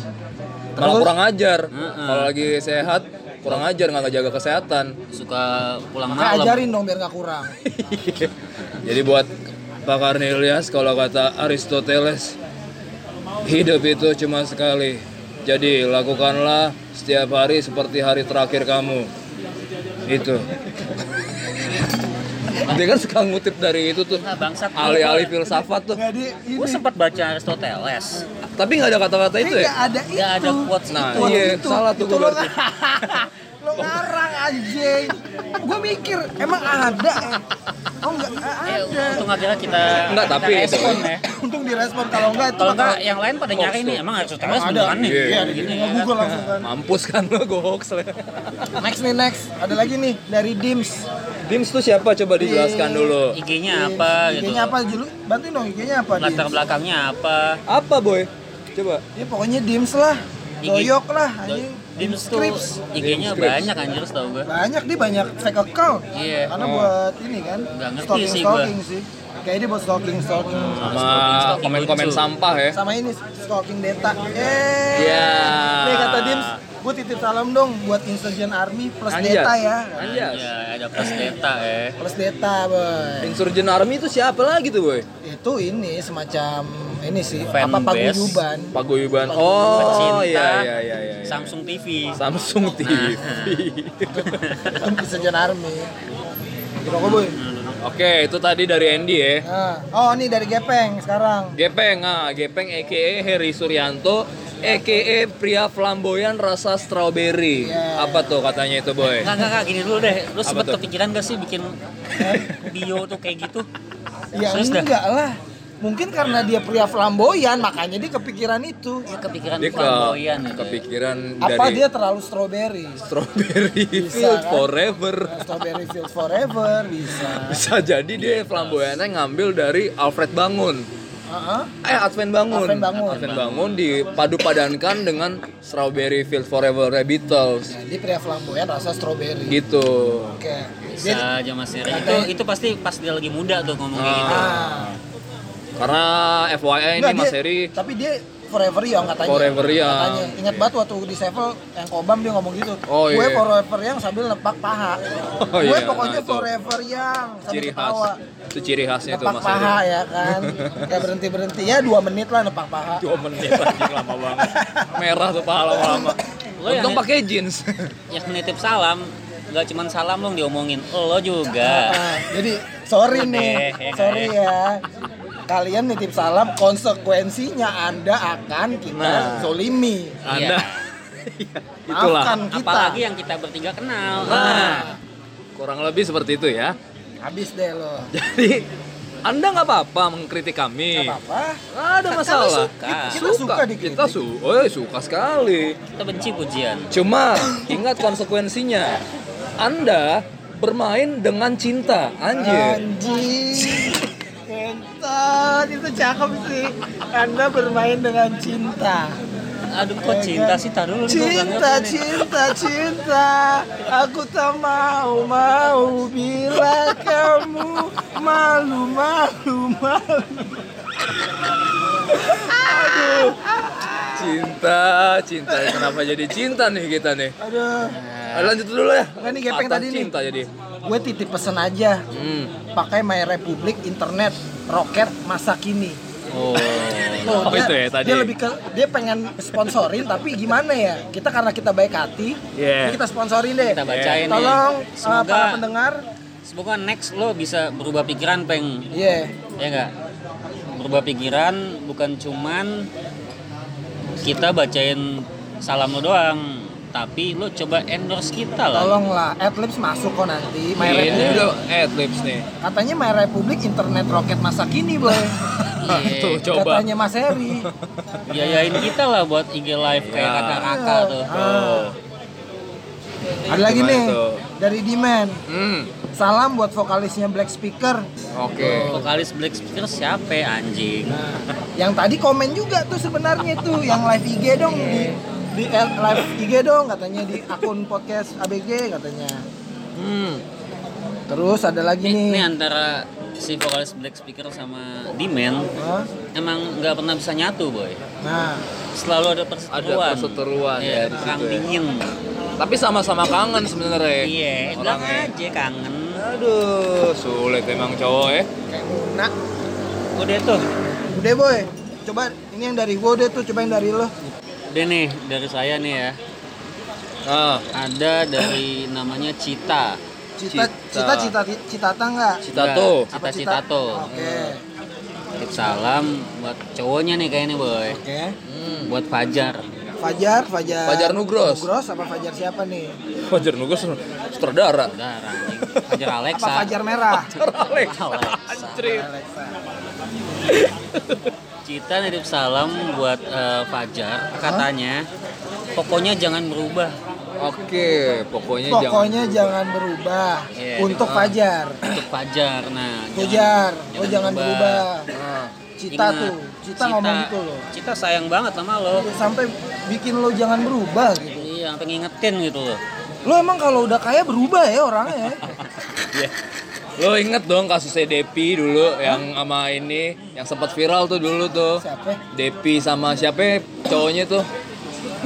[SPEAKER 2] Malah
[SPEAKER 1] Terus?
[SPEAKER 2] kurang ajar.
[SPEAKER 3] Heeh.
[SPEAKER 2] Kalau lagi sehat, kurang ajar nggak jaga kesehatan.
[SPEAKER 3] suka pulang malam.
[SPEAKER 1] ajarin dong biar nggak kurang. *laughs*
[SPEAKER 2] Jadi buat Pak Cornelius kalau kata Aristoteles hidup itu cuma sekali. Jadi lakukanlah setiap hari seperti hari terakhir kamu. Itu. Dia kan suka ngutip dari itu tuh.
[SPEAKER 3] Nah, bangsat.
[SPEAKER 2] Alih-alih filsafat tuh.
[SPEAKER 1] Jadi
[SPEAKER 3] Gue
[SPEAKER 1] ini
[SPEAKER 3] sempat baca Aristoteles.
[SPEAKER 2] Tapi nggak ada kata-kata itu
[SPEAKER 1] nggak
[SPEAKER 2] ya?
[SPEAKER 1] ada itu.
[SPEAKER 3] Nggak ada quotes
[SPEAKER 2] Nah,
[SPEAKER 3] itu.
[SPEAKER 2] iya,
[SPEAKER 1] Itu.
[SPEAKER 2] salah tuh
[SPEAKER 1] Itu
[SPEAKER 2] gue berarti. *laughs*
[SPEAKER 1] Lo ngarang anjing. Gue mikir emang ada ya? Oh enggak
[SPEAKER 3] Eh,
[SPEAKER 1] ada.
[SPEAKER 3] untung akhirnya kita
[SPEAKER 2] Enggak,
[SPEAKER 3] kita
[SPEAKER 2] tapi itu.
[SPEAKER 3] respon ya. *laughs*
[SPEAKER 1] Untung direspon kalau enggak itu
[SPEAKER 3] Kalau enggak yang lain pada nyari nih, emang Aristoteles
[SPEAKER 1] ada.
[SPEAKER 3] beneran nih.
[SPEAKER 2] Iya,
[SPEAKER 1] Iya,
[SPEAKER 2] iya.
[SPEAKER 1] gini Google langsung kan.
[SPEAKER 2] Mampus kan lo gue hoax.
[SPEAKER 1] Next nih next. Ada lagi nih dari Dims.
[SPEAKER 2] Dims tuh siapa coba dijelaskan dulu.
[SPEAKER 3] IG-nya apa gitu.
[SPEAKER 1] IG-nya apa dulu? Bantuin dong IG-nya apa?
[SPEAKER 3] Latar
[SPEAKER 1] Dims?
[SPEAKER 3] belakangnya apa?
[SPEAKER 2] Apa boy? Coba.
[SPEAKER 1] Ya pokoknya Dims lah.
[SPEAKER 3] IG.
[SPEAKER 1] Doyok lah anjing.
[SPEAKER 3] Dims tuh. IG-nya banyak anjir tau gue.
[SPEAKER 1] Banyak dia banyak fake account.
[SPEAKER 3] Iya.
[SPEAKER 1] Karena
[SPEAKER 2] Oh.
[SPEAKER 1] buat ini kan.
[SPEAKER 3] Nggak ngerti
[SPEAKER 1] stalking
[SPEAKER 3] sih
[SPEAKER 1] stalking sih. Kayak dia buat stalking stalking.
[SPEAKER 2] Sama
[SPEAKER 3] Stalking-stalking
[SPEAKER 2] komen-komen
[SPEAKER 3] lucu.
[SPEAKER 2] sampah ya.
[SPEAKER 1] Sama ini stalking data. Eh.
[SPEAKER 2] Iya.
[SPEAKER 1] Nih kata Dims, gue titip salam dong buat Insurgent Army plus
[SPEAKER 2] Anjas.
[SPEAKER 1] data ya.
[SPEAKER 2] Anjas.
[SPEAKER 3] Iya, ada plus data ya.
[SPEAKER 1] Plus data, boy.
[SPEAKER 2] Insurgent Army itu siapa lagi tuh boy?
[SPEAKER 1] Itu ini semacam ini sih
[SPEAKER 3] Fan
[SPEAKER 1] apa paguyuban.
[SPEAKER 2] Paguyuban. Oh
[SPEAKER 3] Pecinta
[SPEAKER 2] iya iya iya iya.
[SPEAKER 3] Samsung TV.
[SPEAKER 2] Samsung TV.
[SPEAKER 1] Itu Insurgent Army. Rokok boy.
[SPEAKER 2] Oke, itu tadi dari Andy ya.
[SPEAKER 1] Nah, oh ini dari Gepeng sekarang.
[SPEAKER 2] Gepeng, ah, Gepeng aka Heri Suryanto EKE pria flamboyan rasa strawberry.
[SPEAKER 1] Iya.
[SPEAKER 2] Apa tuh katanya itu, boy?
[SPEAKER 3] Enggak, enggak, enggak, gini dulu deh. Lu sempet kepikiran gak sih bikin bio tuh kayak gitu?
[SPEAKER 1] Ya
[SPEAKER 3] Serius dah?
[SPEAKER 1] enggak lah. Mungkin karena dia pria flamboyan makanya dia kepikiran itu.
[SPEAKER 3] Ya kepikiran
[SPEAKER 2] Dia ke,
[SPEAKER 3] flamboyan gitu. ya.
[SPEAKER 2] kepikiran
[SPEAKER 1] Apa
[SPEAKER 2] dari
[SPEAKER 1] dia terlalu strawberry?
[SPEAKER 2] strawberry
[SPEAKER 1] Bisa,
[SPEAKER 2] field
[SPEAKER 1] kan?
[SPEAKER 2] forever.
[SPEAKER 1] Strawberry Fields Forever bisa.
[SPEAKER 2] Bisa jadi dia flamboyannya ngambil dari Alfred Bangun.
[SPEAKER 1] Heeh.
[SPEAKER 2] Eh, Advent Bangun.
[SPEAKER 1] Advent Bangun.
[SPEAKER 2] Advent Bangun dipadu padankan dengan Strawberry Field Forever The Beatles.
[SPEAKER 1] Jadi pria flamboyan rasa strawberry.
[SPEAKER 2] Gitu.
[SPEAKER 1] Oke.
[SPEAKER 3] Bisa
[SPEAKER 1] Dia-
[SPEAKER 3] aja Mas. Itu, itu pasti pas dia lagi muda tuh ngomong kayak gitu.
[SPEAKER 1] Ah.
[SPEAKER 2] Karena FYI ini Mas Heri
[SPEAKER 1] Tapi dia forever young katanya.
[SPEAKER 2] Forever young.
[SPEAKER 1] Katanya. Ingat banget waktu di Sevel yang Kobam dia ngomong gitu.
[SPEAKER 2] Oh,
[SPEAKER 1] Gue
[SPEAKER 2] iya.
[SPEAKER 1] forever young sambil nepak paha.
[SPEAKER 2] Oh,
[SPEAKER 1] Gue
[SPEAKER 2] iya,
[SPEAKER 1] pokoknya
[SPEAKER 2] nah, itu.
[SPEAKER 1] forever young sambil
[SPEAKER 2] ciri khas.
[SPEAKER 1] ketawa.
[SPEAKER 2] Itu ciri khasnya tuh
[SPEAKER 1] Nepak
[SPEAKER 2] Mas Heri.
[SPEAKER 1] paha ya kan. Kayak berhenti berhenti ya dua menit lah nepak paha.
[SPEAKER 2] Dua menit anjing lama banget. Merah tuh paha lama-lama.
[SPEAKER 3] Lo yang-
[SPEAKER 2] Untung pakai jeans.
[SPEAKER 3] Yang nitip salam, nggak cuman salam dong diomongin. Lo juga.
[SPEAKER 1] Ah, jadi sorry nih,
[SPEAKER 3] ya kan,
[SPEAKER 1] sorry
[SPEAKER 3] ya.
[SPEAKER 1] Ya. Kalian nitip salam, konsekuensinya Anda akan kita
[SPEAKER 2] Nah.
[SPEAKER 1] zolimi.
[SPEAKER 2] Anda.
[SPEAKER 3] Iya. *laughs*
[SPEAKER 2] Itulah.
[SPEAKER 1] Maafkan kita.
[SPEAKER 3] Apalagi yang kita bertiga kenal.
[SPEAKER 2] Nah, kurang lebih seperti itu ya.
[SPEAKER 1] Habis deh lo.
[SPEAKER 2] Jadi Anda nggak apa-apa mengkritik kami.
[SPEAKER 1] Gak apa-apa.
[SPEAKER 2] Nggak ada masalah.
[SPEAKER 3] suka.
[SPEAKER 1] Kita suka dikritik.
[SPEAKER 2] Kita su oh, suka sekali.
[SPEAKER 3] Kita benci pujian.
[SPEAKER 2] Cuma ingat konsekuensinya. Anda bermain dengan cinta, anjir.
[SPEAKER 1] Anjing. *laughs* Kentot, itu cakep sih. Anda bermain dengan cinta.
[SPEAKER 3] Aduh kok cinta sih tar dulu
[SPEAKER 1] Cinta, cinta, cinta. Aku tak mau, mau bila kamu malu, malu, malu.
[SPEAKER 2] Cinta, cinta. Kenapa jadi cinta nih kita nih?
[SPEAKER 1] Aduh,
[SPEAKER 2] lanjut dulu ya.
[SPEAKER 1] Enggak nih, gepeng tadi nih.
[SPEAKER 2] cinta jadi.
[SPEAKER 1] Gue titip pesen aja.
[SPEAKER 2] Hmm.
[SPEAKER 1] Pakai My Republic Internet Roket masa kini.
[SPEAKER 3] Oh.
[SPEAKER 2] Oh,
[SPEAKER 1] dia,
[SPEAKER 2] itu ya tadi.
[SPEAKER 1] Dia lebih ke dia pengen sponsorin tapi gimana ya? Kita karena kita baik hati,
[SPEAKER 2] Yeah.
[SPEAKER 1] kita sponsorin deh.
[SPEAKER 3] Kita bacain.
[SPEAKER 1] Tolong uh,
[SPEAKER 3] Semoga
[SPEAKER 1] para pendengar,
[SPEAKER 3] semoga next lo bisa berubah pikiran peng.
[SPEAKER 1] iya.
[SPEAKER 3] Ya enggak? Berubah pikiran bukan cuman kita bacain salam lo doang, tapi lo coba endorse kita lah.
[SPEAKER 1] Tolonglah, Adlibs masuk kok nanti. My
[SPEAKER 2] Ini
[SPEAKER 1] Republic.
[SPEAKER 2] udah adlibs nih.
[SPEAKER 1] Katanya My Republic Internet Roket masa kini, boy. *laughs*
[SPEAKER 3] Iya. *laughs*
[SPEAKER 2] Tuh coba.
[SPEAKER 1] Katanya Mas Heri.
[SPEAKER 3] Biayain kita lah buat IG live kayak
[SPEAKER 2] Ya.
[SPEAKER 3] kata Raka tuh.
[SPEAKER 1] Ah. Ada lagi
[SPEAKER 2] Gimana
[SPEAKER 1] nih dari Dimen.
[SPEAKER 2] Hmm.
[SPEAKER 1] Salam buat vokalisnya Black Speaker.
[SPEAKER 2] Oke.
[SPEAKER 3] Vokalis Black Speaker siapa ya, anjing?
[SPEAKER 1] Nah, yang tadi komen juga tuh sebenarnya tuh yang live IG dong di di live IG dong katanya di akun podcast ABG katanya.
[SPEAKER 2] Hmm.
[SPEAKER 1] Terus ada lagi
[SPEAKER 3] Ini, ini
[SPEAKER 1] nih.
[SPEAKER 3] antara si vokalis Black Speaker sama Dimen
[SPEAKER 1] Hah?
[SPEAKER 3] emang nggak pernah bisa nyatu boy.
[SPEAKER 1] Nah,
[SPEAKER 3] Selalu ada perseteruan.
[SPEAKER 2] Ada perseteruan
[SPEAKER 3] Iya,
[SPEAKER 2] ya ya.
[SPEAKER 3] dingin.
[SPEAKER 2] Tapi sama-sama kangen sebenarnya.
[SPEAKER 3] Iya, bilang aja kangen.
[SPEAKER 2] Aduh, sulit emang cowok ya.
[SPEAKER 1] Muna.
[SPEAKER 3] Udah tuh.
[SPEAKER 1] Udah boy. Coba ini yang dari gua udah tuh, coba yang dari lo.
[SPEAKER 3] Udah nih dari saya nih ya.
[SPEAKER 2] Nah,
[SPEAKER 3] Ada dari namanya Cita.
[SPEAKER 1] Cita
[SPEAKER 2] Cita.
[SPEAKER 1] cita cita cita tangga.
[SPEAKER 2] Citato.
[SPEAKER 3] Cita Citato.
[SPEAKER 1] Oke.
[SPEAKER 3] Titip salam buat cowoknya nih kayaknya boy.
[SPEAKER 1] Oke.
[SPEAKER 2] Hmm.
[SPEAKER 3] Buat Fajar.
[SPEAKER 1] Fajar, Fajar.
[SPEAKER 2] Fajar Nugros.
[SPEAKER 1] Nugros apa Fajar siapa nih?
[SPEAKER 2] Fajar Nugros sutradara.
[SPEAKER 3] Anjing. Fajar Alexa.
[SPEAKER 1] Apa Fajar Merah?
[SPEAKER 2] Alex.
[SPEAKER 3] Alexa.
[SPEAKER 1] Alexa.
[SPEAKER 3] Cita nitip salam buat eh, Fajar. Katanya pokoknya jangan berubah.
[SPEAKER 2] Oke, pokoknya, jangan
[SPEAKER 1] Pokoknya jangan berubah
[SPEAKER 3] Iya,
[SPEAKER 1] untuk
[SPEAKER 3] di-
[SPEAKER 1] Fajar.
[SPEAKER 3] Untuk Fajar. Nah,
[SPEAKER 1] Fajar, oh jangan berubah.
[SPEAKER 2] Nah,
[SPEAKER 1] Cita
[SPEAKER 3] Ingat,
[SPEAKER 1] tuh, Cita, ngomong gitu loh.
[SPEAKER 3] Cita sayang banget sama lo.
[SPEAKER 1] Sampai bikin lo jangan berubah gitu.
[SPEAKER 3] Iya, sampai ngingetin gitu loh.
[SPEAKER 1] Lo emang kalau udah kaya berubah ya orangnya. *laughs*
[SPEAKER 2] Iya. Lo inget dong kasusnya Depi dulu yang sama ini yang sempat viral tuh dulu tuh.
[SPEAKER 1] Siapa?
[SPEAKER 2] Depi sama siapa ya, cowoknya tuh.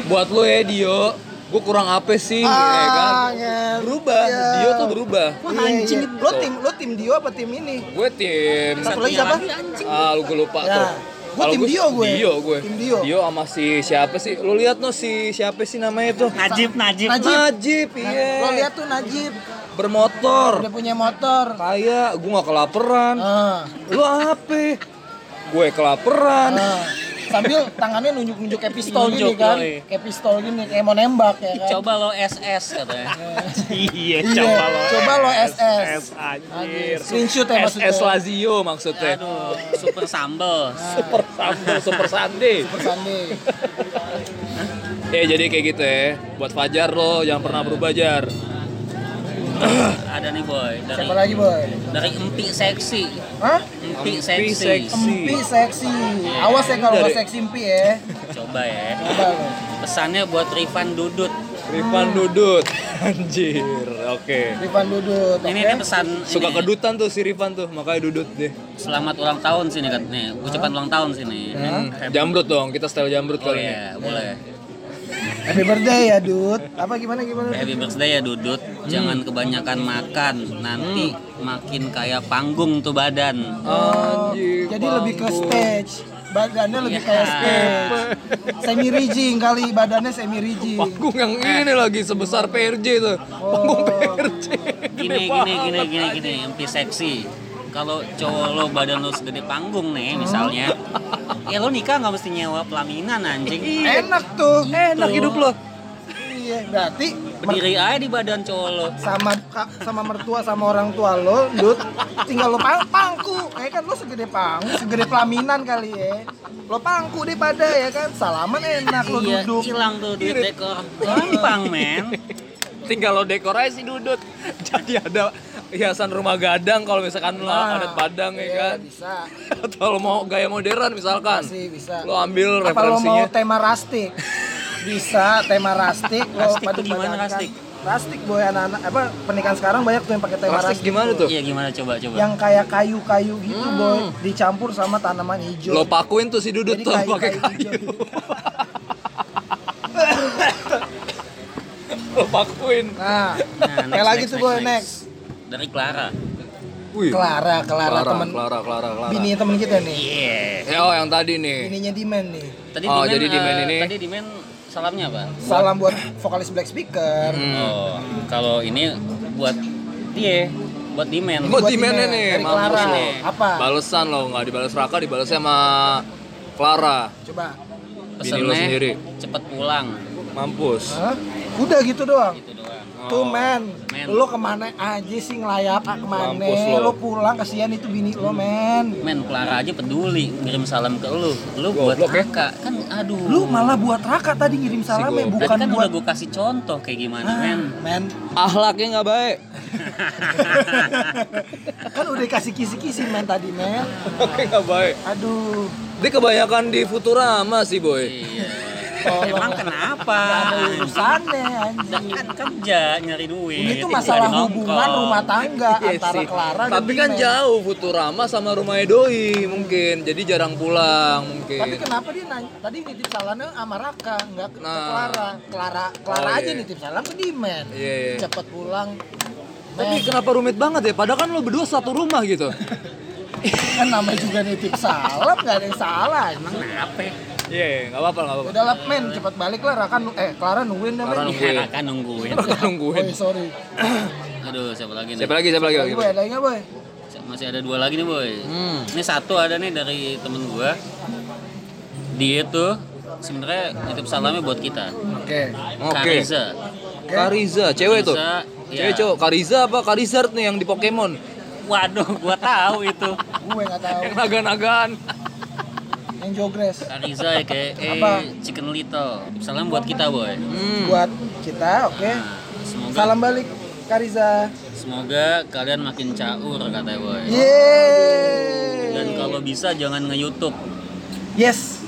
[SPEAKER 2] Buat lo ya Dio, gue kurang apa sih? ya kan?
[SPEAKER 1] ngel.
[SPEAKER 2] Berubah,
[SPEAKER 1] Iya.
[SPEAKER 2] Dio tuh berubah.
[SPEAKER 1] Wah, anjing. Lo tim lo tim Dio apa tim ini?
[SPEAKER 2] Gue tim
[SPEAKER 1] Satu lagi siapa?
[SPEAKER 2] Ah, lu gue lupa
[SPEAKER 1] Ya.
[SPEAKER 2] tuh.
[SPEAKER 1] Gua
[SPEAKER 2] Kalau
[SPEAKER 1] tim
[SPEAKER 2] gua-
[SPEAKER 1] Dio gue.
[SPEAKER 2] Dio gue.
[SPEAKER 1] Tim Dio.
[SPEAKER 2] Dio sama si siapa sih? Lu lihat no si siapa sih namanya tuh?
[SPEAKER 3] Najib, Najib.
[SPEAKER 1] Najib.
[SPEAKER 2] Najib,
[SPEAKER 1] Nah,
[SPEAKER 2] iya.
[SPEAKER 1] Lo lihat tuh Najib
[SPEAKER 2] Bermotor.
[SPEAKER 1] udah punya motor.
[SPEAKER 2] Kayak gue gak kelaparan.
[SPEAKER 1] Ah,
[SPEAKER 2] Lu apa? Gue kelaparan.
[SPEAKER 1] ah. sambil tangannya nunjuk-nunjuk kayak pistol gini
[SPEAKER 3] Nunjuk,
[SPEAKER 1] kan
[SPEAKER 3] yoi.
[SPEAKER 1] kayak pistol gini kayak mau nembak ya kan
[SPEAKER 3] Coba lo SS katanya. *laughs*
[SPEAKER 4] Iya,
[SPEAKER 1] Iya,
[SPEAKER 4] coba lo.
[SPEAKER 1] coba lo SS.
[SPEAKER 4] SS anjir.
[SPEAKER 1] screenshot ya maksudnya
[SPEAKER 2] SS Lazio maksudnya.
[SPEAKER 3] Aduh, super sambel.
[SPEAKER 2] Super Sambal, Super Sunday.
[SPEAKER 1] Bersande.
[SPEAKER 2] Ya jadi kayak gitu ya. Buat Fajar lo jangan pernah berubah Jar.
[SPEAKER 3] Ada nih boy dari
[SPEAKER 1] siapa lagi boy
[SPEAKER 3] dari empi seksi.
[SPEAKER 1] Hah?
[SPEAKER 3] Empi
[SPEAKER 2] Empi
[SPEAKER 3] seksi.
[SPEAKER 2] seksi.
[SPEAKER 1] Empi seksi awas ya kalau
[SPEAKER 2] Dari-
[SPEAKER 1] seksi empi ya
[SPEAKER 3] Coba ya.
[SPEAKER 1] coba
[SPEAKER 3] Pesannya buat Rifan Dudut.
[SPEAKER 2] Rifan Dudut. *laughs* Anjir. Oke.
[SPEAKER 1] Rifan Dudut
[SPEAKER 3] Ini
[SPEAKER 1] oke?
[SPEAKER 3] nih pesan
[SPEAKER 2] Suka
[SPEAKER 3] ini.
[SPEAKER 2] kedutan tuh si Rifan tuh, makanya dudut deh.
[SPEAKER 3] Selamat ulang tahun sini kan nih. Ucapan ulang tahun sini.
[SPEAKER 2] Hmm, Jambrut dong, kita style jambrut
[SPEAKER 3] Oh
[SPEAKER 2] kali ini.
[SPEAKER 3] iya, boleh.
[SPEAKER 1] Happy birthday ya Dut apa gimana gimana
[SPEAKER 3] Happy birthday ya Dudut. Jangan kebanyakan makan, nanti makin kayak panggung tuh badan.
[SPEAKER 1] Oh,
[SPEAKER 2] Anjing,
[SPEAKER 1] jadi lebih ke stage badannya lebih
[SPEAKER 3] Iya.
[SPEAKER 1] kayak stage semi rigid kali badannya semi rigid
[SPEAKER 2] Panggung yang ini lagi sebesar PRJ tuh. Panggung PRJ.
[SPEAKER 3] Gini gini gini gini gini, empi seksi. Kalau cowok lo badan lo segede panggung nih misalnya, ya lo nikah nggak mesti nyewa pelaminan anjing.
[SPEAKER 1] enak tuh
[SPEAKER 2] Enak hidup lo.
[SPEAKER 1] iya berarti mer-
[SPEAKER 3] Berdiri aja di badan cowok lo.
[SPEAKER 1] sama ka- sama mertua sama orang tua lo Dut tinggal lo pang pangku ya kan lo segede pangku segede pelaminan kali ya lo pangku deh pada ya kan salaman enak lo
[SPEAKER 3] Iya,
[SPEAKER 1] duduk
[SPEAKER 3] hilang tuh duit dekor. Gampang men.
[SPEAKER 2] Tinggal lo dekorasi dudut. Jadi ada hiasan rumah gadang kalau misalkan lo
[SPEAKER 1] Ah,
[SPEAKER 2] adat Padang ya
[SPEAKER 1] iya,
[SPEAKER 2] kan.
[SPEAKER 1] bisa *laughs*
[SPEAKER 2] Atau lo mau gaya modern misalkan.
[SPEAKER 1] sih bisa
[SPEAKER 2] Lo ambil
[SPEAKER 1] apa lo mau
[SPEAKER 2] referensinya.
[SPEAKER 1] tema rustic bisa tema rustic lo
[SPEAKER 3] Rustic
[SPEAKER 1] padu
[SPEAKER 3] gimana,
[SPEAKER 1] padankan.
[SPEAKER 3] rustic?
[SPEAKER 1] rustic boy anak-anak apa pernikahan sekarang banyak tuh yang pakai tema
[SPEAKER 2] Rustic
[SPEAKER 1] rustic
[SPEAKER 2] gimana tuh?
[SPEAKER 3] Iya gimana coba coba.
[SPEAKER 1] yang kayak kayu-kayu gitu boy dicampur sama tanaman hijau
[SPEAKER 2] Lo pakuin tuh si dudut
[SPEAKER 1] Jadi
[SPEAKER 2] tuh
[SPEAKER 1] kayu-
[SPEAKER 2] pakai
[SPEAKER 1] kayu
[SPEAKER 2] kayu.
[SPEAKER 1] hijau.
[SPEAKER 2] lo pakuin.
[SPEAKER 1] nah
[SPEAKER 3] Nah,
[SPEAKER 1] kayak lagi tuh boy next
[SPEAKER 3] Dari Clara.
[SPEAKER 2] Wih.
[SPEAKER 1] Clara, Clara,
[SPEAKER 2] Clara,
[SPEAKER 1] temen
[SPEAKER 2] Clara, Clara, Clara.
[SPEAKER 1] bini temen kita nih.
[SPEAKER 3] Iya.
[SPEAKER 2] Eh, oh yang tadi nih.
[SPEAKER 1] Bininya Dimen nih.
[SPEAKER 3] Tadi
[SPEAKER 2] Oh,
[SPEAKER 3] Dimen,
[SPEAKER 2] jadi Dimen
[SPEAKER 3] eh,
[SPEAKER 2] ini-
[SPEAKER 3] Tadi Dimen salamnya apa?
[SPEAKER 1] Salam buat vokalis Black Speaker.
[SPEAKER 2] Hmm.
[SPEAKER 3] Oh, kalau ini buat dia, buat Dimen.
[SPEAKER 2] Buat
[SPEAKER 1] Buat Dimen,
[SPEAKER 2] nih,
[SPEAKER 1] Clara.
[SPEAKER 2] lo.
[SPEAKER 1] Apa?
[SPEAKER 2] Balesan lo, nggak dibales Raka, dibales sama Clara.
[SPEAKER 1] Coba.
[SPEAKER 2] Lo sendiri.
[SPEAKER 3] cepet pulang.
[SPEAKER 2] Mampus.
[SPEAKER 1] Hah? Udah gitu doang.
[SPEAKER 3] Gitu doang.
[SPEAKER 1] Tuh men,
[SPEAKER 3] Men.
[SPEAKER 1] lo ke mana aja sih ngelayap ah, ke
[SPEAKER 2] mana? Lo.
[SPEAKER 1] Lo pulang kasihan itu bini lo men.
[SPEAKER 3] Men, Clara aja peduli ngirim salam ke lu. Lu buat
[SPEAKER 2] Goblok ya.
[SPEAKER 3] Raka. Kan aduh.
[SPEAKER 1] Lu malah buat Raka tadi ngirim salam ya.
[SPEAKER 3] Berarti
[SPEAKER 1] bukan
[SPEAKER 3] kan
[SPEAKER 1] buat
[SPEAKER 3] udah gue kasih contoh kayak gimana,
[SPEAKER 1] Ah,
[SPEAKER 3] men.
[SPEAKER 1] men.
[SPEAKER 2] Ahlaknya nggak baik. *laughs*
[SPEAKER 1] kan udah kasih kisi-kisi men tadi men.
[SPEAKER 2] Ahlaknya nggak baik.
[SPEAKER 1] Aduh.
[SPEAKER 2] Dia kebanyakan di Futurama sih boy.
[SPEAKER 3] Iya.
[SPEAKER 1] Tolong.
[SPEAKER 3] Emang kenapa?
[SPEAKER 1] Gak ada urusannya anjing.
[SPEAKER 3] kan kerja nyari duit.
[SPEAKER 1] Ini tuh masalah hubungan rumah tangga
[SPEAKER 2] Iya
[SPEAKER 1] antara. Clara dan
[SPEAKER 2] Tapi kan jauh Futurama sama rumah Doi mungkin. Jadi jarang pulang mungkin.
[SPEAKER 1] Tapi kenapa dia nanya? Tadi nitip salamnya sama Raka, nggak ke,
[SPEAKER 2] Nah.
[SPEAKER 1] Clara. Clara, Clara
[SPEAKER 2] Oh,
[SPEAKER 1] aja
[SPEAKER 2] iya.
[SPEAKER 1] nitip salam ke Dimen.
[SPEAKER 2] Iya, iya.
[SPEAKER 1] Cepet pulang.
[SPEAKER 2] Tapi kenapa rumit banget ya? Padahal kan lo berdua satu rumah gitu.
[SPEAKER 1] kan namanya juga nitip salam, nggak ada yang salah.
[SPEAKER 3] Emang kenapa?
[SPEAKER 2] Iya, nggak apa-apa, nggak apa-apa.
[SPEAKER 1] Udah lah, men, cepet balik lah. Raka, eh, Clara nungguin dah,
[SPEAKER 2] Clara
[SPEAKER 1] men.
[SPEAKER 2] nungguin.
[SPEAKER 3] Iya, Raka nungguin.
[SPEAKER 1] Oh,
[SPEAKER 2] nungguin.
[SPEAKER 1] iya, sorry. *coughs*
[SPEAKER 3] Aduh, siapa lagi nih?
[SPEAKER 2] Siapa lagi? Siapa lagi?
[SPEAKER 1] Lagi, boy, ada nggak, boy?
[SPEAKER 3] Masih ada dua lagi nih, boy.
[SPEAKER 2] Hmm.
[SPEAKER 3] Ini satu ada nih dari temen gua. Dia tuh sebenarnya nitip salamnya buat kita.
[SPEAKER 1] Oke.
[SPEAKER 2] Oke.
[SPEAKER 3] Kariza.
[SPEAKER 2] Kariza, cewek tuh.
[SPEAKER 3] Kariza,
[SPEAKER 2] Cewek
[SPEAKER 3] iya.
[SPEAKER 2] cowok. Kariza apa Karizard nih yang di Pokemon?
[SPEAKER 3] Waduh, gua tahu itu.
[SPEAKER 1] Gue nggak tahu.
[SPEAKER 2] Yang naga-nagaan.
[SPEAKER 1] Yang jogres.
[SPEAKER 3] Kariza ya kayak eh
[SPEAKER 1] Apa?
[SPEAKER 3] Chicken Little. Salam buat kita, boy.
[SPEAKER 2] Hmm.
[SPEAKER 1] Buat kita, oke.
[SPEAKER 3] Nah, semoga
[SPEAKER 1] Salam balik, Kariza.
[SPEAKER 3] semoga kalian makin caur katanya, boy.
[SPEAKER 1] Yeay.
[SPEAKER 3] Dan kalau bisa jangan nge-YouTube.
[SPEAKER 1] Yes.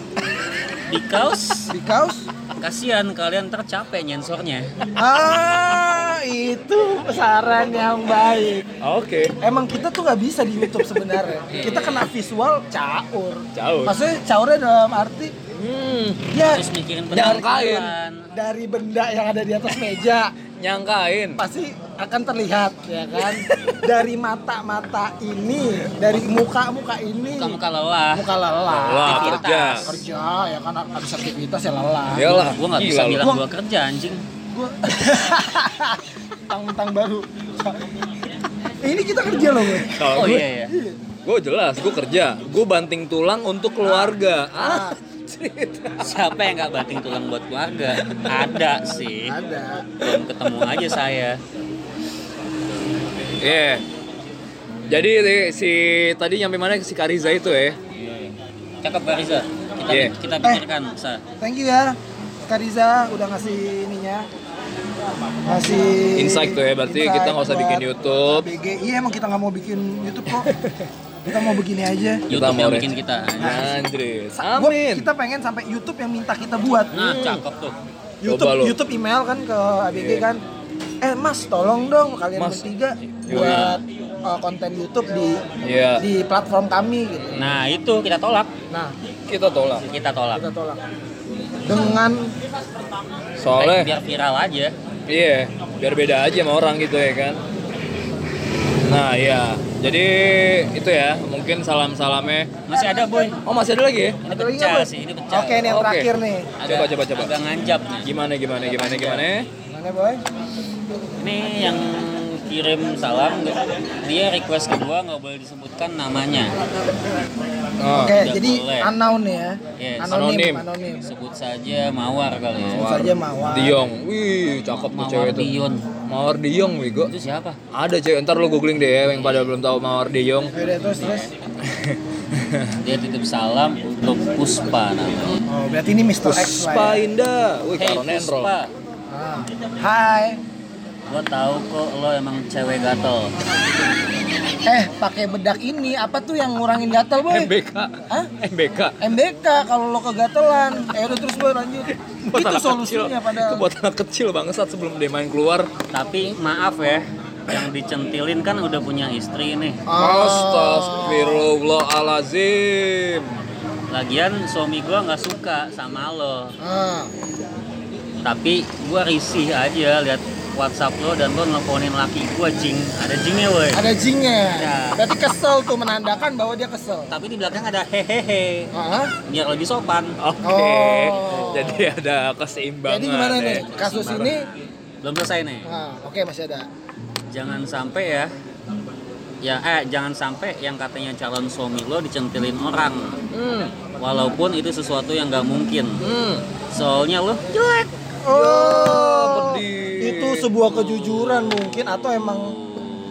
[SPEAKER 3] Because
[SPEAKER 1] Because
[SPEAKER 3] kasihan kalian tercapek nyensornya.
[SPEAKER 1] Ah, itu saran yang baik.
[SPEAKER 2] Oke.
[SPEAKER 1] Emang kita tuh nggak bisa di YouTube sebenarnya. Kita kena visual caur.
[SPEAKER 2] Caur.
[SPEAKER 1] Maksudnya caurnya dalam arti
[SPEAKER 2] Hmm.
[SPEAKER 1] ya
[SPEAKER 3] Terus mikirin penampilan.
[SPEAKER 1] dari benda yang ada di atas meja
[SPEAKER 2] Nyangkain.
[SPEAKER 1] pasti akan terlihat ya kan. *laughs* dari mata-mata ini, dari muka-muka ini,
[SPEAKER 3] Muka-muka lelah.
[SPEAKER 1] muka lelah.
[SPEAKER 3] Aktivitas.
[SPEAKER 2] kerja.
[SPEAKER 1] Kerja ya kan habis aktivitas ya lelah.
[SPEAKER 2] Iyalah.
[SPEAKER 3] Gua nggak bisa bilang
[SPEAKER 1] gua
[SPEAKER 3] kerja anjing.
[SPEAKER 1] Gua tentang baru. ini kita kerja loh, gue.
[SPEAKER 2] Kalau
[SPEAKER 3] Oh
[SPEAKER 2] gue,
[SPEAKER 3] iya iya.
[SPEAKER 2] gue jelas, gue kerja. Gue banting tulang untuk keluarga. Ah,
[SPEAKER 3] Siapa yang nggak banting tulang buat keluarga? Ada sih.
[SPEAKER 1] Ada.
[SPEAKER 3] Belum ketemu aja saya.
[SPEAKER 2] Iya. Jadi di- si tadi nyampe mana si Kariza itu ya?
[SPEAKER 3] Cakep Pak Riza. Kita
[SPEAKER 2] Iya.
[SPEAKER 3] kita pikirkan, Sa.
[SPEAKER 1] Thank you ya. Kariza udah ngasih ininya. Ngasih
[SPEAKER 2] Insight tuh ya, berarti kita nggak usah
[SPEAKER 1] buat
[SPEAKER 2] bikin YouTube.
[SPEAKER 1] ABG. Iya emang kita nggak mau bikin YouTube kok. kita mau begini aja.
[SPEAKER 3] YouTube
[SPEAKER 2] mau
[SPEAKER 3] yang
[SPEAKER 2] re-
[SPEAKER 3] bikin kita.
[SPEAKER 1] Gua-
[SPEAKER 2] Amin.
[SPEAKER 1] kita pengen sampai YouTube yang minta kita buat.
[SPEAKER 3] Nah, cakep tuh.
[SPEAKER 1] YouTube. YouTube email kan ke ABG
[SPEAKER 2] Iya.
[SPEAKER 1] kan. Eh Mas, tolong dong kalian
[SPEAKER 2] Mas.
[SPEAKER 1] bertiga
[SPEAKER 2] Yoi.
[SPEAKER 1] buat uh, konten YouTube di
[SPEAKER 2] Iya.
[SPEAKER 1] di platform kami gitu.
[SPEAKER 3] Nah, itu kita tolak.
[SPEAKER 1] Nah,
[SPEAKER 2] Kita tolak.
[SPEAKER 3] Kita tolak.
[SPEAKER 1] kita tolak. Dengan
[SPEAKER 2] Soalnya
[SPEAKER 3] Biar viral aja.
[SPEAKER 2] iya, biar beda aja sama orang gitu ya kan. Nah, iya. Jadi itu ya, mungkin salam-salamnya.
[SPEAKER 3] Masih ada, Boy.
[SPEAKER 2] Oh, masih ada lagi ya?
[SPEAKER 3] Ini
[SPEAKER 1] Ada lagi
[SPEAKER 3] pecah
[SPEAKER 1] nggak, Boy?
[SPEAKER 3] sih, ini pecah.
[SPEAKER 1] Oke, ini yang
[SPEAKER 2] Oke.
[SPEAKER 1] terakhir nih.
[SPEAKER 3] Agak-
[SPEAKER 2] Coba, coba, coba.
[SPEAKER 3] Agak ngancap nih.
[SPEAKER 2] Gimana gimana gimana gimana?
[SPEAKER 1] Mana, Boy?
[SPEAKER 3] Ini yang kirim salam dia request kedua nggak boleh disebutkan namanya
[SPEAKER 2] Oh.
[SPEAKER 1] Oke, jadi
[SPEAKER 3] boleh.
[SPEAKER 1] unknown ya.
[SPEAKER 3] Yes.
[SPEAKER 1] Anonim,
[SPEAKER 2] Anonim.
[SPEAKER 1] anonim.
[SPEAKER 3] sebut saja mawar kali ya
[SPEAKER 1] Sebut saja Mawar.
[SPEAKER 2] Diong. Wih, cakep tuh
[SPEAKER 3] mawar
[SPEAKER 2] cewek tuh.
[SPEAKER 3] Dion
[SPEAKER 2] Mawar Diong, Wigo.
[SPEAKER 3] itu siapa
[SPEAKER 2] Ada cewek, ntar lu googling deh ya, yang pada belum tahu Mawar Diong.
[SPEAKER 1] Terus terus. *laughs*
[SPEAKER 3] dia titip salam untuk Puspa namanya
[SPEAKER 1] Oh, berarti ini Mr. X lah
[SPEAKER 2] Puspa
[SPEAKER 1] ya.
[SPEAKER 2] Indah. Wih,
[SPEAKER 3] Hey. Puspa
[SPEAKER 1] Ah. Hai.
[SPEAKER 3] Gua tahu kok lo emang cewek gatel
[SPEAKER 1] Eh, pakai bedak ini apa tuh yang ngurangin gatel, Boy?
[SPEAKER 2] MBK.
[SPEAKER 1] Hah?
[SPEAKER 2] MBK.
[SPEAKER 1] MBK kalau lo kegatelan. Eh, udah terus Boy lanjut.
[SPEAKER 2] Buat
[SPEAKER 1] Itu solusinya
[SPEAKER 2] kecil.
[SPEAKER 1] padahal.
[SPEAKER 2] Itu buat anak kecil bangsat sebelum dia main keluar.
[SPEAKER 3] tapi maaf ya yang dicentilin kan udah punya istri nih
[SPEAKER 2] Astagfirullahalazim.
[SPEAKER 3] lagian suami gua nggak suka sama lo
[SPEAKER 1] Ah.
[SPEAKER 3] tapi gua risih aja lihat WhatsApp lo dan lo nelponin laki gua jing ada jingnya woi
[SPEAKER 1] Ada jingnya.
[SPEAKER 3] Ya.
[SPEAKER 1] Berarti kesel tuh menandakan bahwa dia kesel.
[SPEAKER 3] tapi di belakang ada hehehe biar lebih sopan
[SPEAKER 2] Oke.
[SPEAKER 1] Oh.
[SPEAKER 2] Jadi ada keseimbangan.
[SPEAKER 1] Jadi gimana nih? Kasus ini
[SPEAKER 3] belum selesai nih
[SPEAKER 1] Ah, oke masih ada.
[SPEAKER 3] jangan sampai ya ya eh jangan sampai yang katanya calon suami lo dicentilin orang
[SPEAKER 1] Hmm.
[SPEAKER 3] walaupun itu sesuatu yang nggak mungkin
[SPEAKER 2] Hmm.
[SPEAKER 3] soalnya lo jelek
[SPEAKER 1] Oh, sebuah kejujuran mungkin atau emang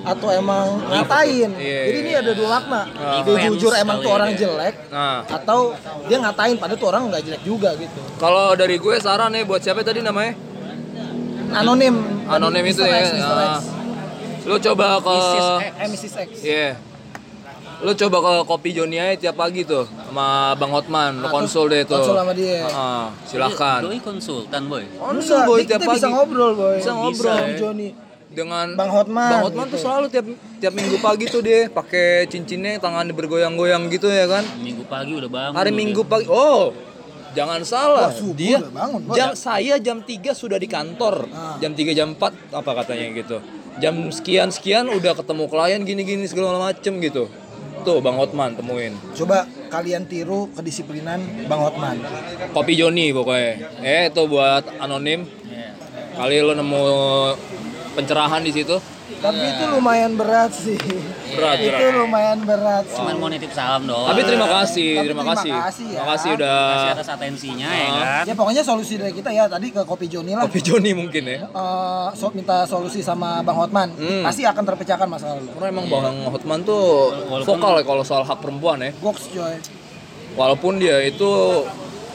[SPEAKER 1] atau emang ngatain.
[SPEAKER 2] Iya,
[SPEAKER 1] Jadi ini
[SPEAKER 2] iya.
[SPEAKER 1] ada dua makna.
[SPEAKER 2] Ah.
[SPEAKER 1] Dia jujur emang tuh
[SPEAKER 3] ya.
[SPEAKER 1] orang jelek
[SPEAKER 2] Nah,
[SPEAKER 1] atau dia ngatain padahal tuh orang nggak jelek juga gitu.
[SPEAKER 2] kalau dari gue saran nih buat siapa tadi namanya?
[SPEAKER 1] Anonim.
[SPEAKER 2] Anonim itu
[SPEAKER 1] Mr.
[SPEAKER 2] ya.
[SPEAKER 1] X, Mr. X.
[SPEAKER 2] Ah. Lu coba ke
[SPEAKER 1] Mrs. X, Mrs. X.
[SPEAKER 2] Iya. Lu coba ke kopi Joni aja tiap pagi tuh sama Bang Hotman, lu
[SPEAKER 1] Ah,
[SPEAKER 2] konsul deh tuh.
[SPEAKER 1] konsul sama dia.
[SPEAKER 2] Silakan.
[SPEAKER 3] doi konsultan boy
[SPEAKER 2] Konsul boy tiap
[SPEAKER 1] kita
[SPEAKER 2] pagi.
[SPEAKER 1] bisa ngobrol boy.
[SPEAKER 2] Bisa ngobrol.
[SPEAKER 1] Sama Joni.
[SPEAKER 2] Dengan
[SPEAKER 1] Bang Hotman,
[SPEAKER 2] Bang Hotman tuh
[SPEAKER 1] gitu.
[SPEAKER 2] selalu tiap tiap minggu pagi tuh dia pakai cincinnya tangannya bergoyang-goyang gitu ya kan.
[SPEAKER 3] minggu pagi udah bangun
[SPEAKER 2] Hari. Minggu pagi. Oh. Jangan salah.
[SPEAKER 1] Wah,
[SPEAKER 2] dia
[SPEAKER 1] udah bangun, Boy.
[SPEAKER 2] jam saya jam 3 sudah di kantor.
[SPEAKER 1] Ah.
[SPEAKER 2] Jam 3 jam 4 apa katanya gitu. Jam sekian sekian udah ketemu klien gini-gini segala macem gitu. Tuh Bang Hotman temuin.
[SPEAKER 1] Coba kalian tiru kedisiplinan Bang Hotman.
[SPEAKER 2] Kopi Joni pokoknya. Eh itu buat anonim. Kali lo nemu pencerahan di situ.
[SPEAKER 1] Tapi itu lumayan berat sih.
[SPEAKER 2] Berat,
[SPEAKER 1] itu
[SPEAKER 2] berat.
[SPEAKER 1] lumayan berat sih.
[SPEAKER 3] cuman mau nitip salam doang
[SPEAKER 2] Tapi terima kasih,
[SPEAKER 1] Tapi
[SPEAKER 2] terima
[SPEAKER 1] terima
[SPEAKER 2] kasih.
[SPEAKER 1] kasih ya.
[SPEAKER 2] Terima kasih udah
[SPEAKER 3] kasih atas atensinya ya
[SPEAKER 2] Ah.
[SPEAKER 3] kan
[SPEAKER 1] Ya pokoknya solusi dari kita ya tadi ke Kopi Joni lah.
[SPEAKER 2] Kopi Joni mungkin ya.
[SPEAKER 1] Eh, so, minta solusi sama Bang Hotman.
[SPEAKER 2] Hmm.
[SPEAKER 1] Pasti akan terpecahkan masalah lu.
[SPEAKER 2] Karena emang Bang Hotman tuh
[SPEAKER 3] Walaupun-
[SPEAKER 2] vokal ya kalau soal hak perempuan ya.
[SPEAKER 1] Goks coy.
[SPEAKER 2] Walaupun dia itu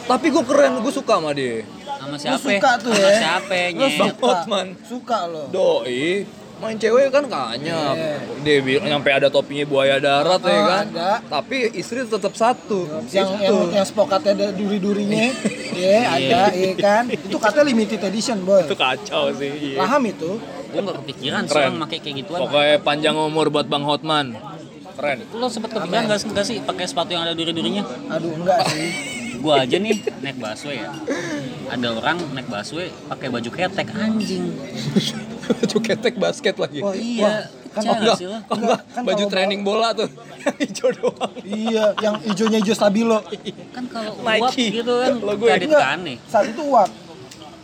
[SPEAKER 2] tapi gue keren, gue suka sama dia.
[SPEAKER 3] sama
[SPEAKER 1] Lu
[SPEAKER 3] siapa
[SPEAKER 1] suka tuh
[SPEAKER 3] sama
[SPEAKER 1] ya.
[SPEAKER 3] siapa
[SPEAKER 1] Lu
[SPEAKER 2] Bang. Hotman.
[SPEAKER 1] Suka lo.
[SPEAKER 2] Doi main cewek kan kanyap. Dia bilang nyampe ada topinya buaya darat ya
[SPEAKER 1] Oh,
[SPEAKER 2] kan.
[SPEAKER 1] ada.
[SPEAKER 2] Tapi istri tetap satu.
[SPEAKER 1] Yang yang yang spokatnya ada duri-durinya. ya, ada, iya kan. Itu katanya limited edition, boy.
[SPEAKER 2] Itu kacau sih. iya.
[SPEAKER 1] Paham itu?
[SPEAKER 3] gue nggak kepikiran sih
[SPEAKER 2] Keren.
[SPEAKER 3] orang pakai kayak gituan
[SPEAKER 2] Pokoknya panjang umur buat Bang Hotman. Keren.
[SPEAKER 3] lo sempet kepikiran nggak sih pakai sepatu yang ada duri-durinya
[SPEAKER 1] Aduh, enggak sih.
[SPEAKER 3] Gua aja nih naik busway ya ada orang naik busway pakai baju ketek anjing *laughs*
[SPEAKER 2] Baju ketek basket lagi.
[SPEAKER 1] Wah,
[SPEAKER 3] iya
[SPEAKER 1] kan
[SPEAKER 3] Percaya
[SPEAKER 2] Oh
[SPEAKER 3] nggak
[SPEAKER 2] enggak,
[SPEAKER 3] sih lo?
[SPEAKER 2] oh enggak,
[SPEAKER 1] Kan
[SPEAKER 2] baju training bola tuh. *laughs* Hijau doang.
[SPEAKER 1] Iya, yang hijaunya hijau stabilo.
[SPEAKER 3] kan kalau uap gitu kan kadit
[SPEAKER 1] Enggak,
[SPEAKER 3] kan nih
[SPEAKER 1] saat itu uap.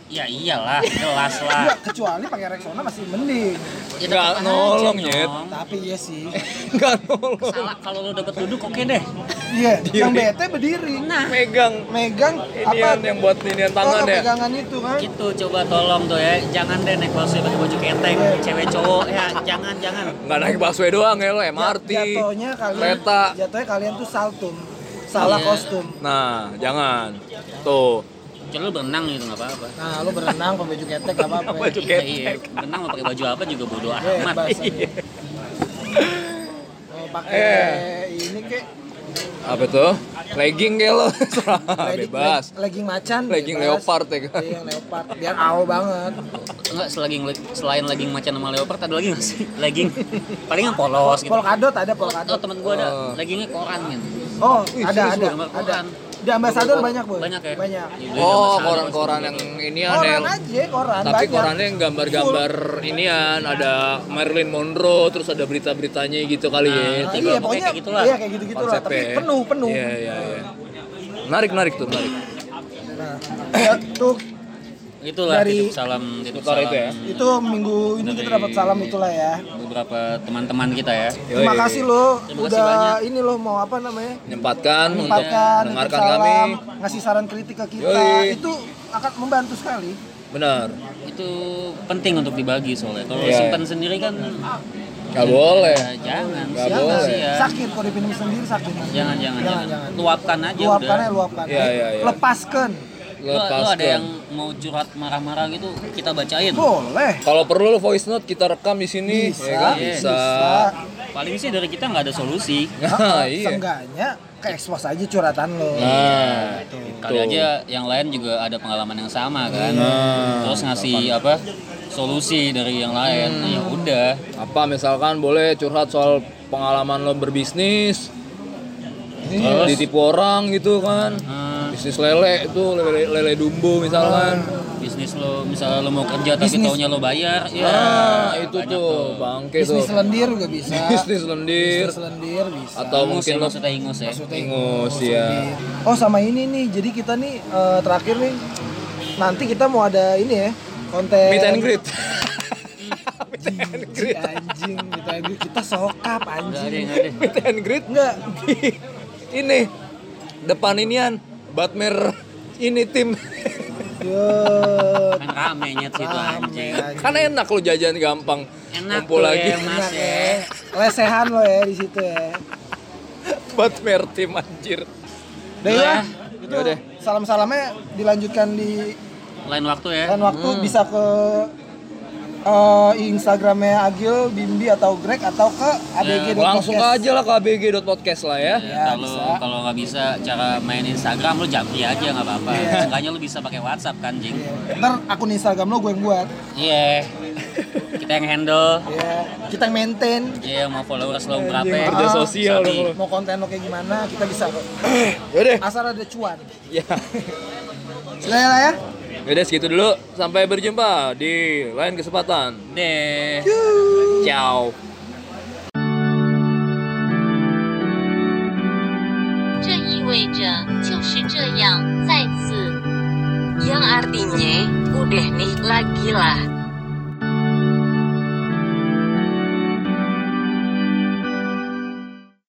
[SPEAKER 3] Ya iyalah jelas lah
[SPEAKER 1] Enggak, kecuali pakai Rexona masih mending.
[SPEAKER 3] ya aja,
[SPEAKER 2] nolong. Nyet.
[SPEAKER 1] Tapi iya sih. *laughs*
[SPEAKER 2] Enggak nolong.
[SPEAKER 3] salah kalau lo dapet duduk oke deh
[SPEAKER 1] Iya, *laughs* yang bete berdiri.
[SPEAKER 2] Megang
[SPEAKER 1] Megang
[SPEAKER 2] inian yang buat inian tangan
[SPEAKER 1] oh,
[SPEAKER 2] ya.
[SPEAKER 1] pegangan itu kan.
[SPEAKER 3] Itu coba tolong tuh ya, jangan deh naik busway pakai baju ketek, cewek cowok ya, jangan jangan.
[SPEAKER 2] Nggak naik busway doang ya lo, MRT.
[SPEAKER 1] Jatuhnya kalian
[SPEAKER 2] kereta.
[SPEAKER 1] Jatuhnya kalian tuh saltum. Salah
[SPEAKER 3] Iya.
[SPEAKER 1] kostum.
[SPEAKER 2] Nah, jangan. Tuh.
[SPEAKER 3] Coba lu berenang gitu nggak apa-apa.
[SPEAKER 1] Nah, lu berenang pakai baju ketek gak apa-apa. ya.
[SPEAKER 2] Baju
[SPEAKER 3] Iya,
[SPEAKER 2] ketek.
[SPEAKER 3] iya, berenang mau pakai baju apa juga bodo amat.
[SPEAKER 1] Bebas. aja. Mau pakai
[SPEAKER 2] Eh.
[SPEAKER 1] ini kek
[SPEAKER 2] Apa tuh? Legging kayak lo. *laughs* Bebas.
[SPEAKER 1] leg- legging macan.
[SPEAKER 2] Legging
[SPEAKER 1] bebas.
[SPEAKER 2] leopard ya kan? *laughs*
[SPEAKER 1] Iya, yang leopard. Biar aw banget.
[SPEAKER 3] Enggak, selain selain legging macan sama leopard ada lagi nggak sih? Legging palingan polos gitu.
[SPEAKER 1] Polkadot ada
[SPEAKER 3] Oh,
[SPEAKER 1] polkadot.
[SPEAKER 3] temen gua ada
[SPEAKER 2] Oh.
[SPEAKER 3] leggingnya koran gitu.
[SPEAKER 1] Oh, ada ada ada.
[SPEAKER 3] koran.
[SPEAKER 1] Di ambasador banyak, Boy.
[SPEAKER 3] Banyak ya?
[SPEAKER 1] Banyak.
[SPEAKER 2] Oh, koran-koran yang
[SPEAKER 3] gitu.
[SPEAKER 2] inian
[SPEAKER 1] Koran
[SPEAKER 2] ya.
[SPEAKER 1] aja, koran
[SPEAKER 2] Tapi
[SPEAKER 1] banyak.
[SPEAKER 2] korannya yang gambar-gambar inian, ada Marilyn Monroe, terus ada berita-beritanya gitu kali ya.
[SPEAKER 3] Nah, Tipe
[SPEAKER 1] iya,
[SPEAKER 3] pokoknya kayak gitulah.
[SPEAKER 1] Iya, kayak gitu-gitu lah. Tapi
[SPEAKER 2] Konsepnya.
[SPEAKER 1] penuh, penuh.
[SPEAKER 2] Iya, iya, iya. Menarik, menarik tuh, menarik.
[SPEAKER 1] Nah, *clears throat* ya, tuh
[SPEAKER 3] Itulah
[SPEAKER 1] Dari-
[SPEAKER 3] titip salam titip salam
[SPEAKER 2] itu ya?
[SPEAKER 1] itu minggu ini kita dapat salam itulah ya.
[SPEAKER 3] beberapa teman-teman kita ya.
[SPEAKER 1] Terima kasih lo
[SPEAKER 3] Terima kasih
[SPEAKER 1] udah
[SPEAKER 3] banyak.
[SPEAKER 1] ini lo mau apa namanya?
[SPEAKER 2] Menyempatkan untuk
[SPEAKER 1] Menyempatkan,
[SPEAKER 2] mendengarkan kami.
[SPEAKER 1] salam, ngasih saran kritik ke kita.
[SPEAKER 2] Yoi.
[SPEAKER 1] Itu akan membantu sekali.
[SPEAKER 2] Benar.
[SPEAKER 3] Itu penting untuk dibagi soalnya. Kalau
[SPEAKER 2] Iya.
[SPEAKER 3] simpan sendiri kan
[SPEAKER 2] Gak boleh.
[SPEAKER 3] ya jangan.
[SPEAKER 2] Nggak
[SPEAKER 3] Sia-
[SPEAKER 2] boleh.
[SPEAKER 3] sia.
[SPEAKER 1] Sakit kalau dipinum sendiri sakit.
[SPEAKER 3] Jangan jangan
[SPEAKER 1] jangan.
[SPEAKER 3] jangan.
[SPEAKER 1] jangan.
[SPEAKER 3] Luapkan aja
[SPEAKER 1] Luapkan
[SPEAKER 3] udah.
[SPEAKER 1] ya, luapkan.
[SPEAKER 2] Iya, iya, iya.
[SPEAKER 1] Lepaskan.
[SPEAKER 3] Lu, lu ada yang mau curhat marah-marah gitu kita bacain.
[SPEAKER 1] Boleh.
[SPEAKER 2] Kalau perlu lo voice note kita rekam di sini,
[SPEAKER 1] Bisa,
[SPEAKER 2] ya kan?
[SPEAKER 3] iya.
[SPEAKER 2] Bisa.
[SPEAKER 3] Paling sih dari kita nggak ada solusi. *laughs*
[SPEAKER 2] Nah, iya.
[SPEAKER 1] Seenggaknya ke expose aja curhatan lo.
[SPEAKER 2] Nah,
[SPEAKER 3] Kali
[SPEAKER 2] Tuh.
[SPEAKER 3] aja yang lain juga ada pengalaman yang sama kan.
[SPEAKER 2] Nah,
[SPEAKER 3] Terus ngasih apa? Solusi dari yang lain. Nah, ya udah.
[SPEAKER 2] apa misalkan boleh curhat soal pengalaman lo berbisnis,
[SPEAKER 3] Terus?
[SPEAKER 2] ditipu orang gitu kan,
[SPEAKER 3] Hmm,
[SPEAKER 2] bisnis lele itu lele, lele dumbo misalkan.
[SPEAKER 3] bisnis lo misalnya lo mau kerja tapi
[SPEAKER 1] Bisnis-
[SPEAKER 3] taunya lo bayar ya
[SPEAKER 2] Nah, itu tuh bangke tuh.
[SPEAKER 1] Bisnis lendir juga bisa.
[SPEAKER 2] Bisnis lendir
[SPEAKER 1] Bisnis lendir bisa.
[SPEAKER 2] atau
[SPEAKER 3] Ingus
[SPEAKER 2] mungkin
[SPEAKER 3] ya,
[SPEAKER 2] lo
[SPEAKER 3] maksudnya ingus ya
[SPEAKER 1] Maksudnya
[SPEAKER 2] ingus ya.
[SPEAKER 1] Oh sama ini nih, jadi kita nih eh, terakhir nih nanti kita mau ada ini ya konten
[SPEAKER 2] Meet and greet. *laughs*
[SPEAKER 1] Anjing, anjing, meet and greet. kita sokap anjing.
[SPEAKER 3] nggak ada
[SPEAKER 2] Meet and greet
[SPEAKER 1] Enggak,
[SPEAKER 2] ini depan inian Batmer ini tim
[SPEAKER 1] yo.
[SPEAKER 3] kan rame nyet situ anjing
[SPEAKER 2] kan enak lo jajan gampang
[SPEAKER 3] enak
[SPEAKER 2] kumpul
[SPEAKER 3] tuh
[SPEAKER 2] lagi
[SPEAKER 3] ya mas
[SPEAKER 1] Enak
[SPEAKER 3] ya
[SPEAKER 1] ya. Lesehan lo ya di situ ya.
[SPEAKER 2] Batmer tim anjir
[SPEAKER 1] Udah ya.
[SPEAKER 3] Udah.
[SPEAKER 1] Itu
[SPEAKER 2] Yaudah.
[SPEAKER 1] salam-salamnya dilanjutkan di
[SPEAKER 3] lain waktu ya
[SPEAKER 1] lain waktu bisa ke eh, Instagramnya Agil, Bimbi atau Greg atau ke ABG
[SPEAKER 2] langsung aja lah ke abg.podcast lah ya
[SPEAKER 1] Ya,
[SPEAKER 3] kalau kalau nggak bisa cara main Instagram lo japri aja nggak apa-apa
[SPEAKER 1] Iya.
[SPEAKER 3] seenggaknya lo bisa pakai WhatsApp kan jing
[SPEAKER 1] Ntar akun Instagram lo gue yang buat.
[SPEAKER 3] iya kita yang handle
[SPEAKER 1] Ya, kita yang maintain.
[SPEAKER 3] iya mau followers lo berapa
[SPEAKER 2] Anjing, kerja
[SPEAKER 1] Ah,
[SPEAKER 2] sosial lo.
[SPEAKER 1] Mau konten lo kayak gimana, kita bisa kok. *clears throat*
[SPEAKER 2] yaudah
[SPEAKER 1] Asal ada cuan.
[SPEAKER 2] ya
[SPEAKER 1] Sudah ya lah ya.
[SPEAKER 2] Ya udah segitu dulu. Sampai berjumpa di lain kesempatan.
[SPEAKER 3] Deh.
[SPEAKER 2] Ciao.
[SPEAKER 5] yang artinya udah nih lagi lah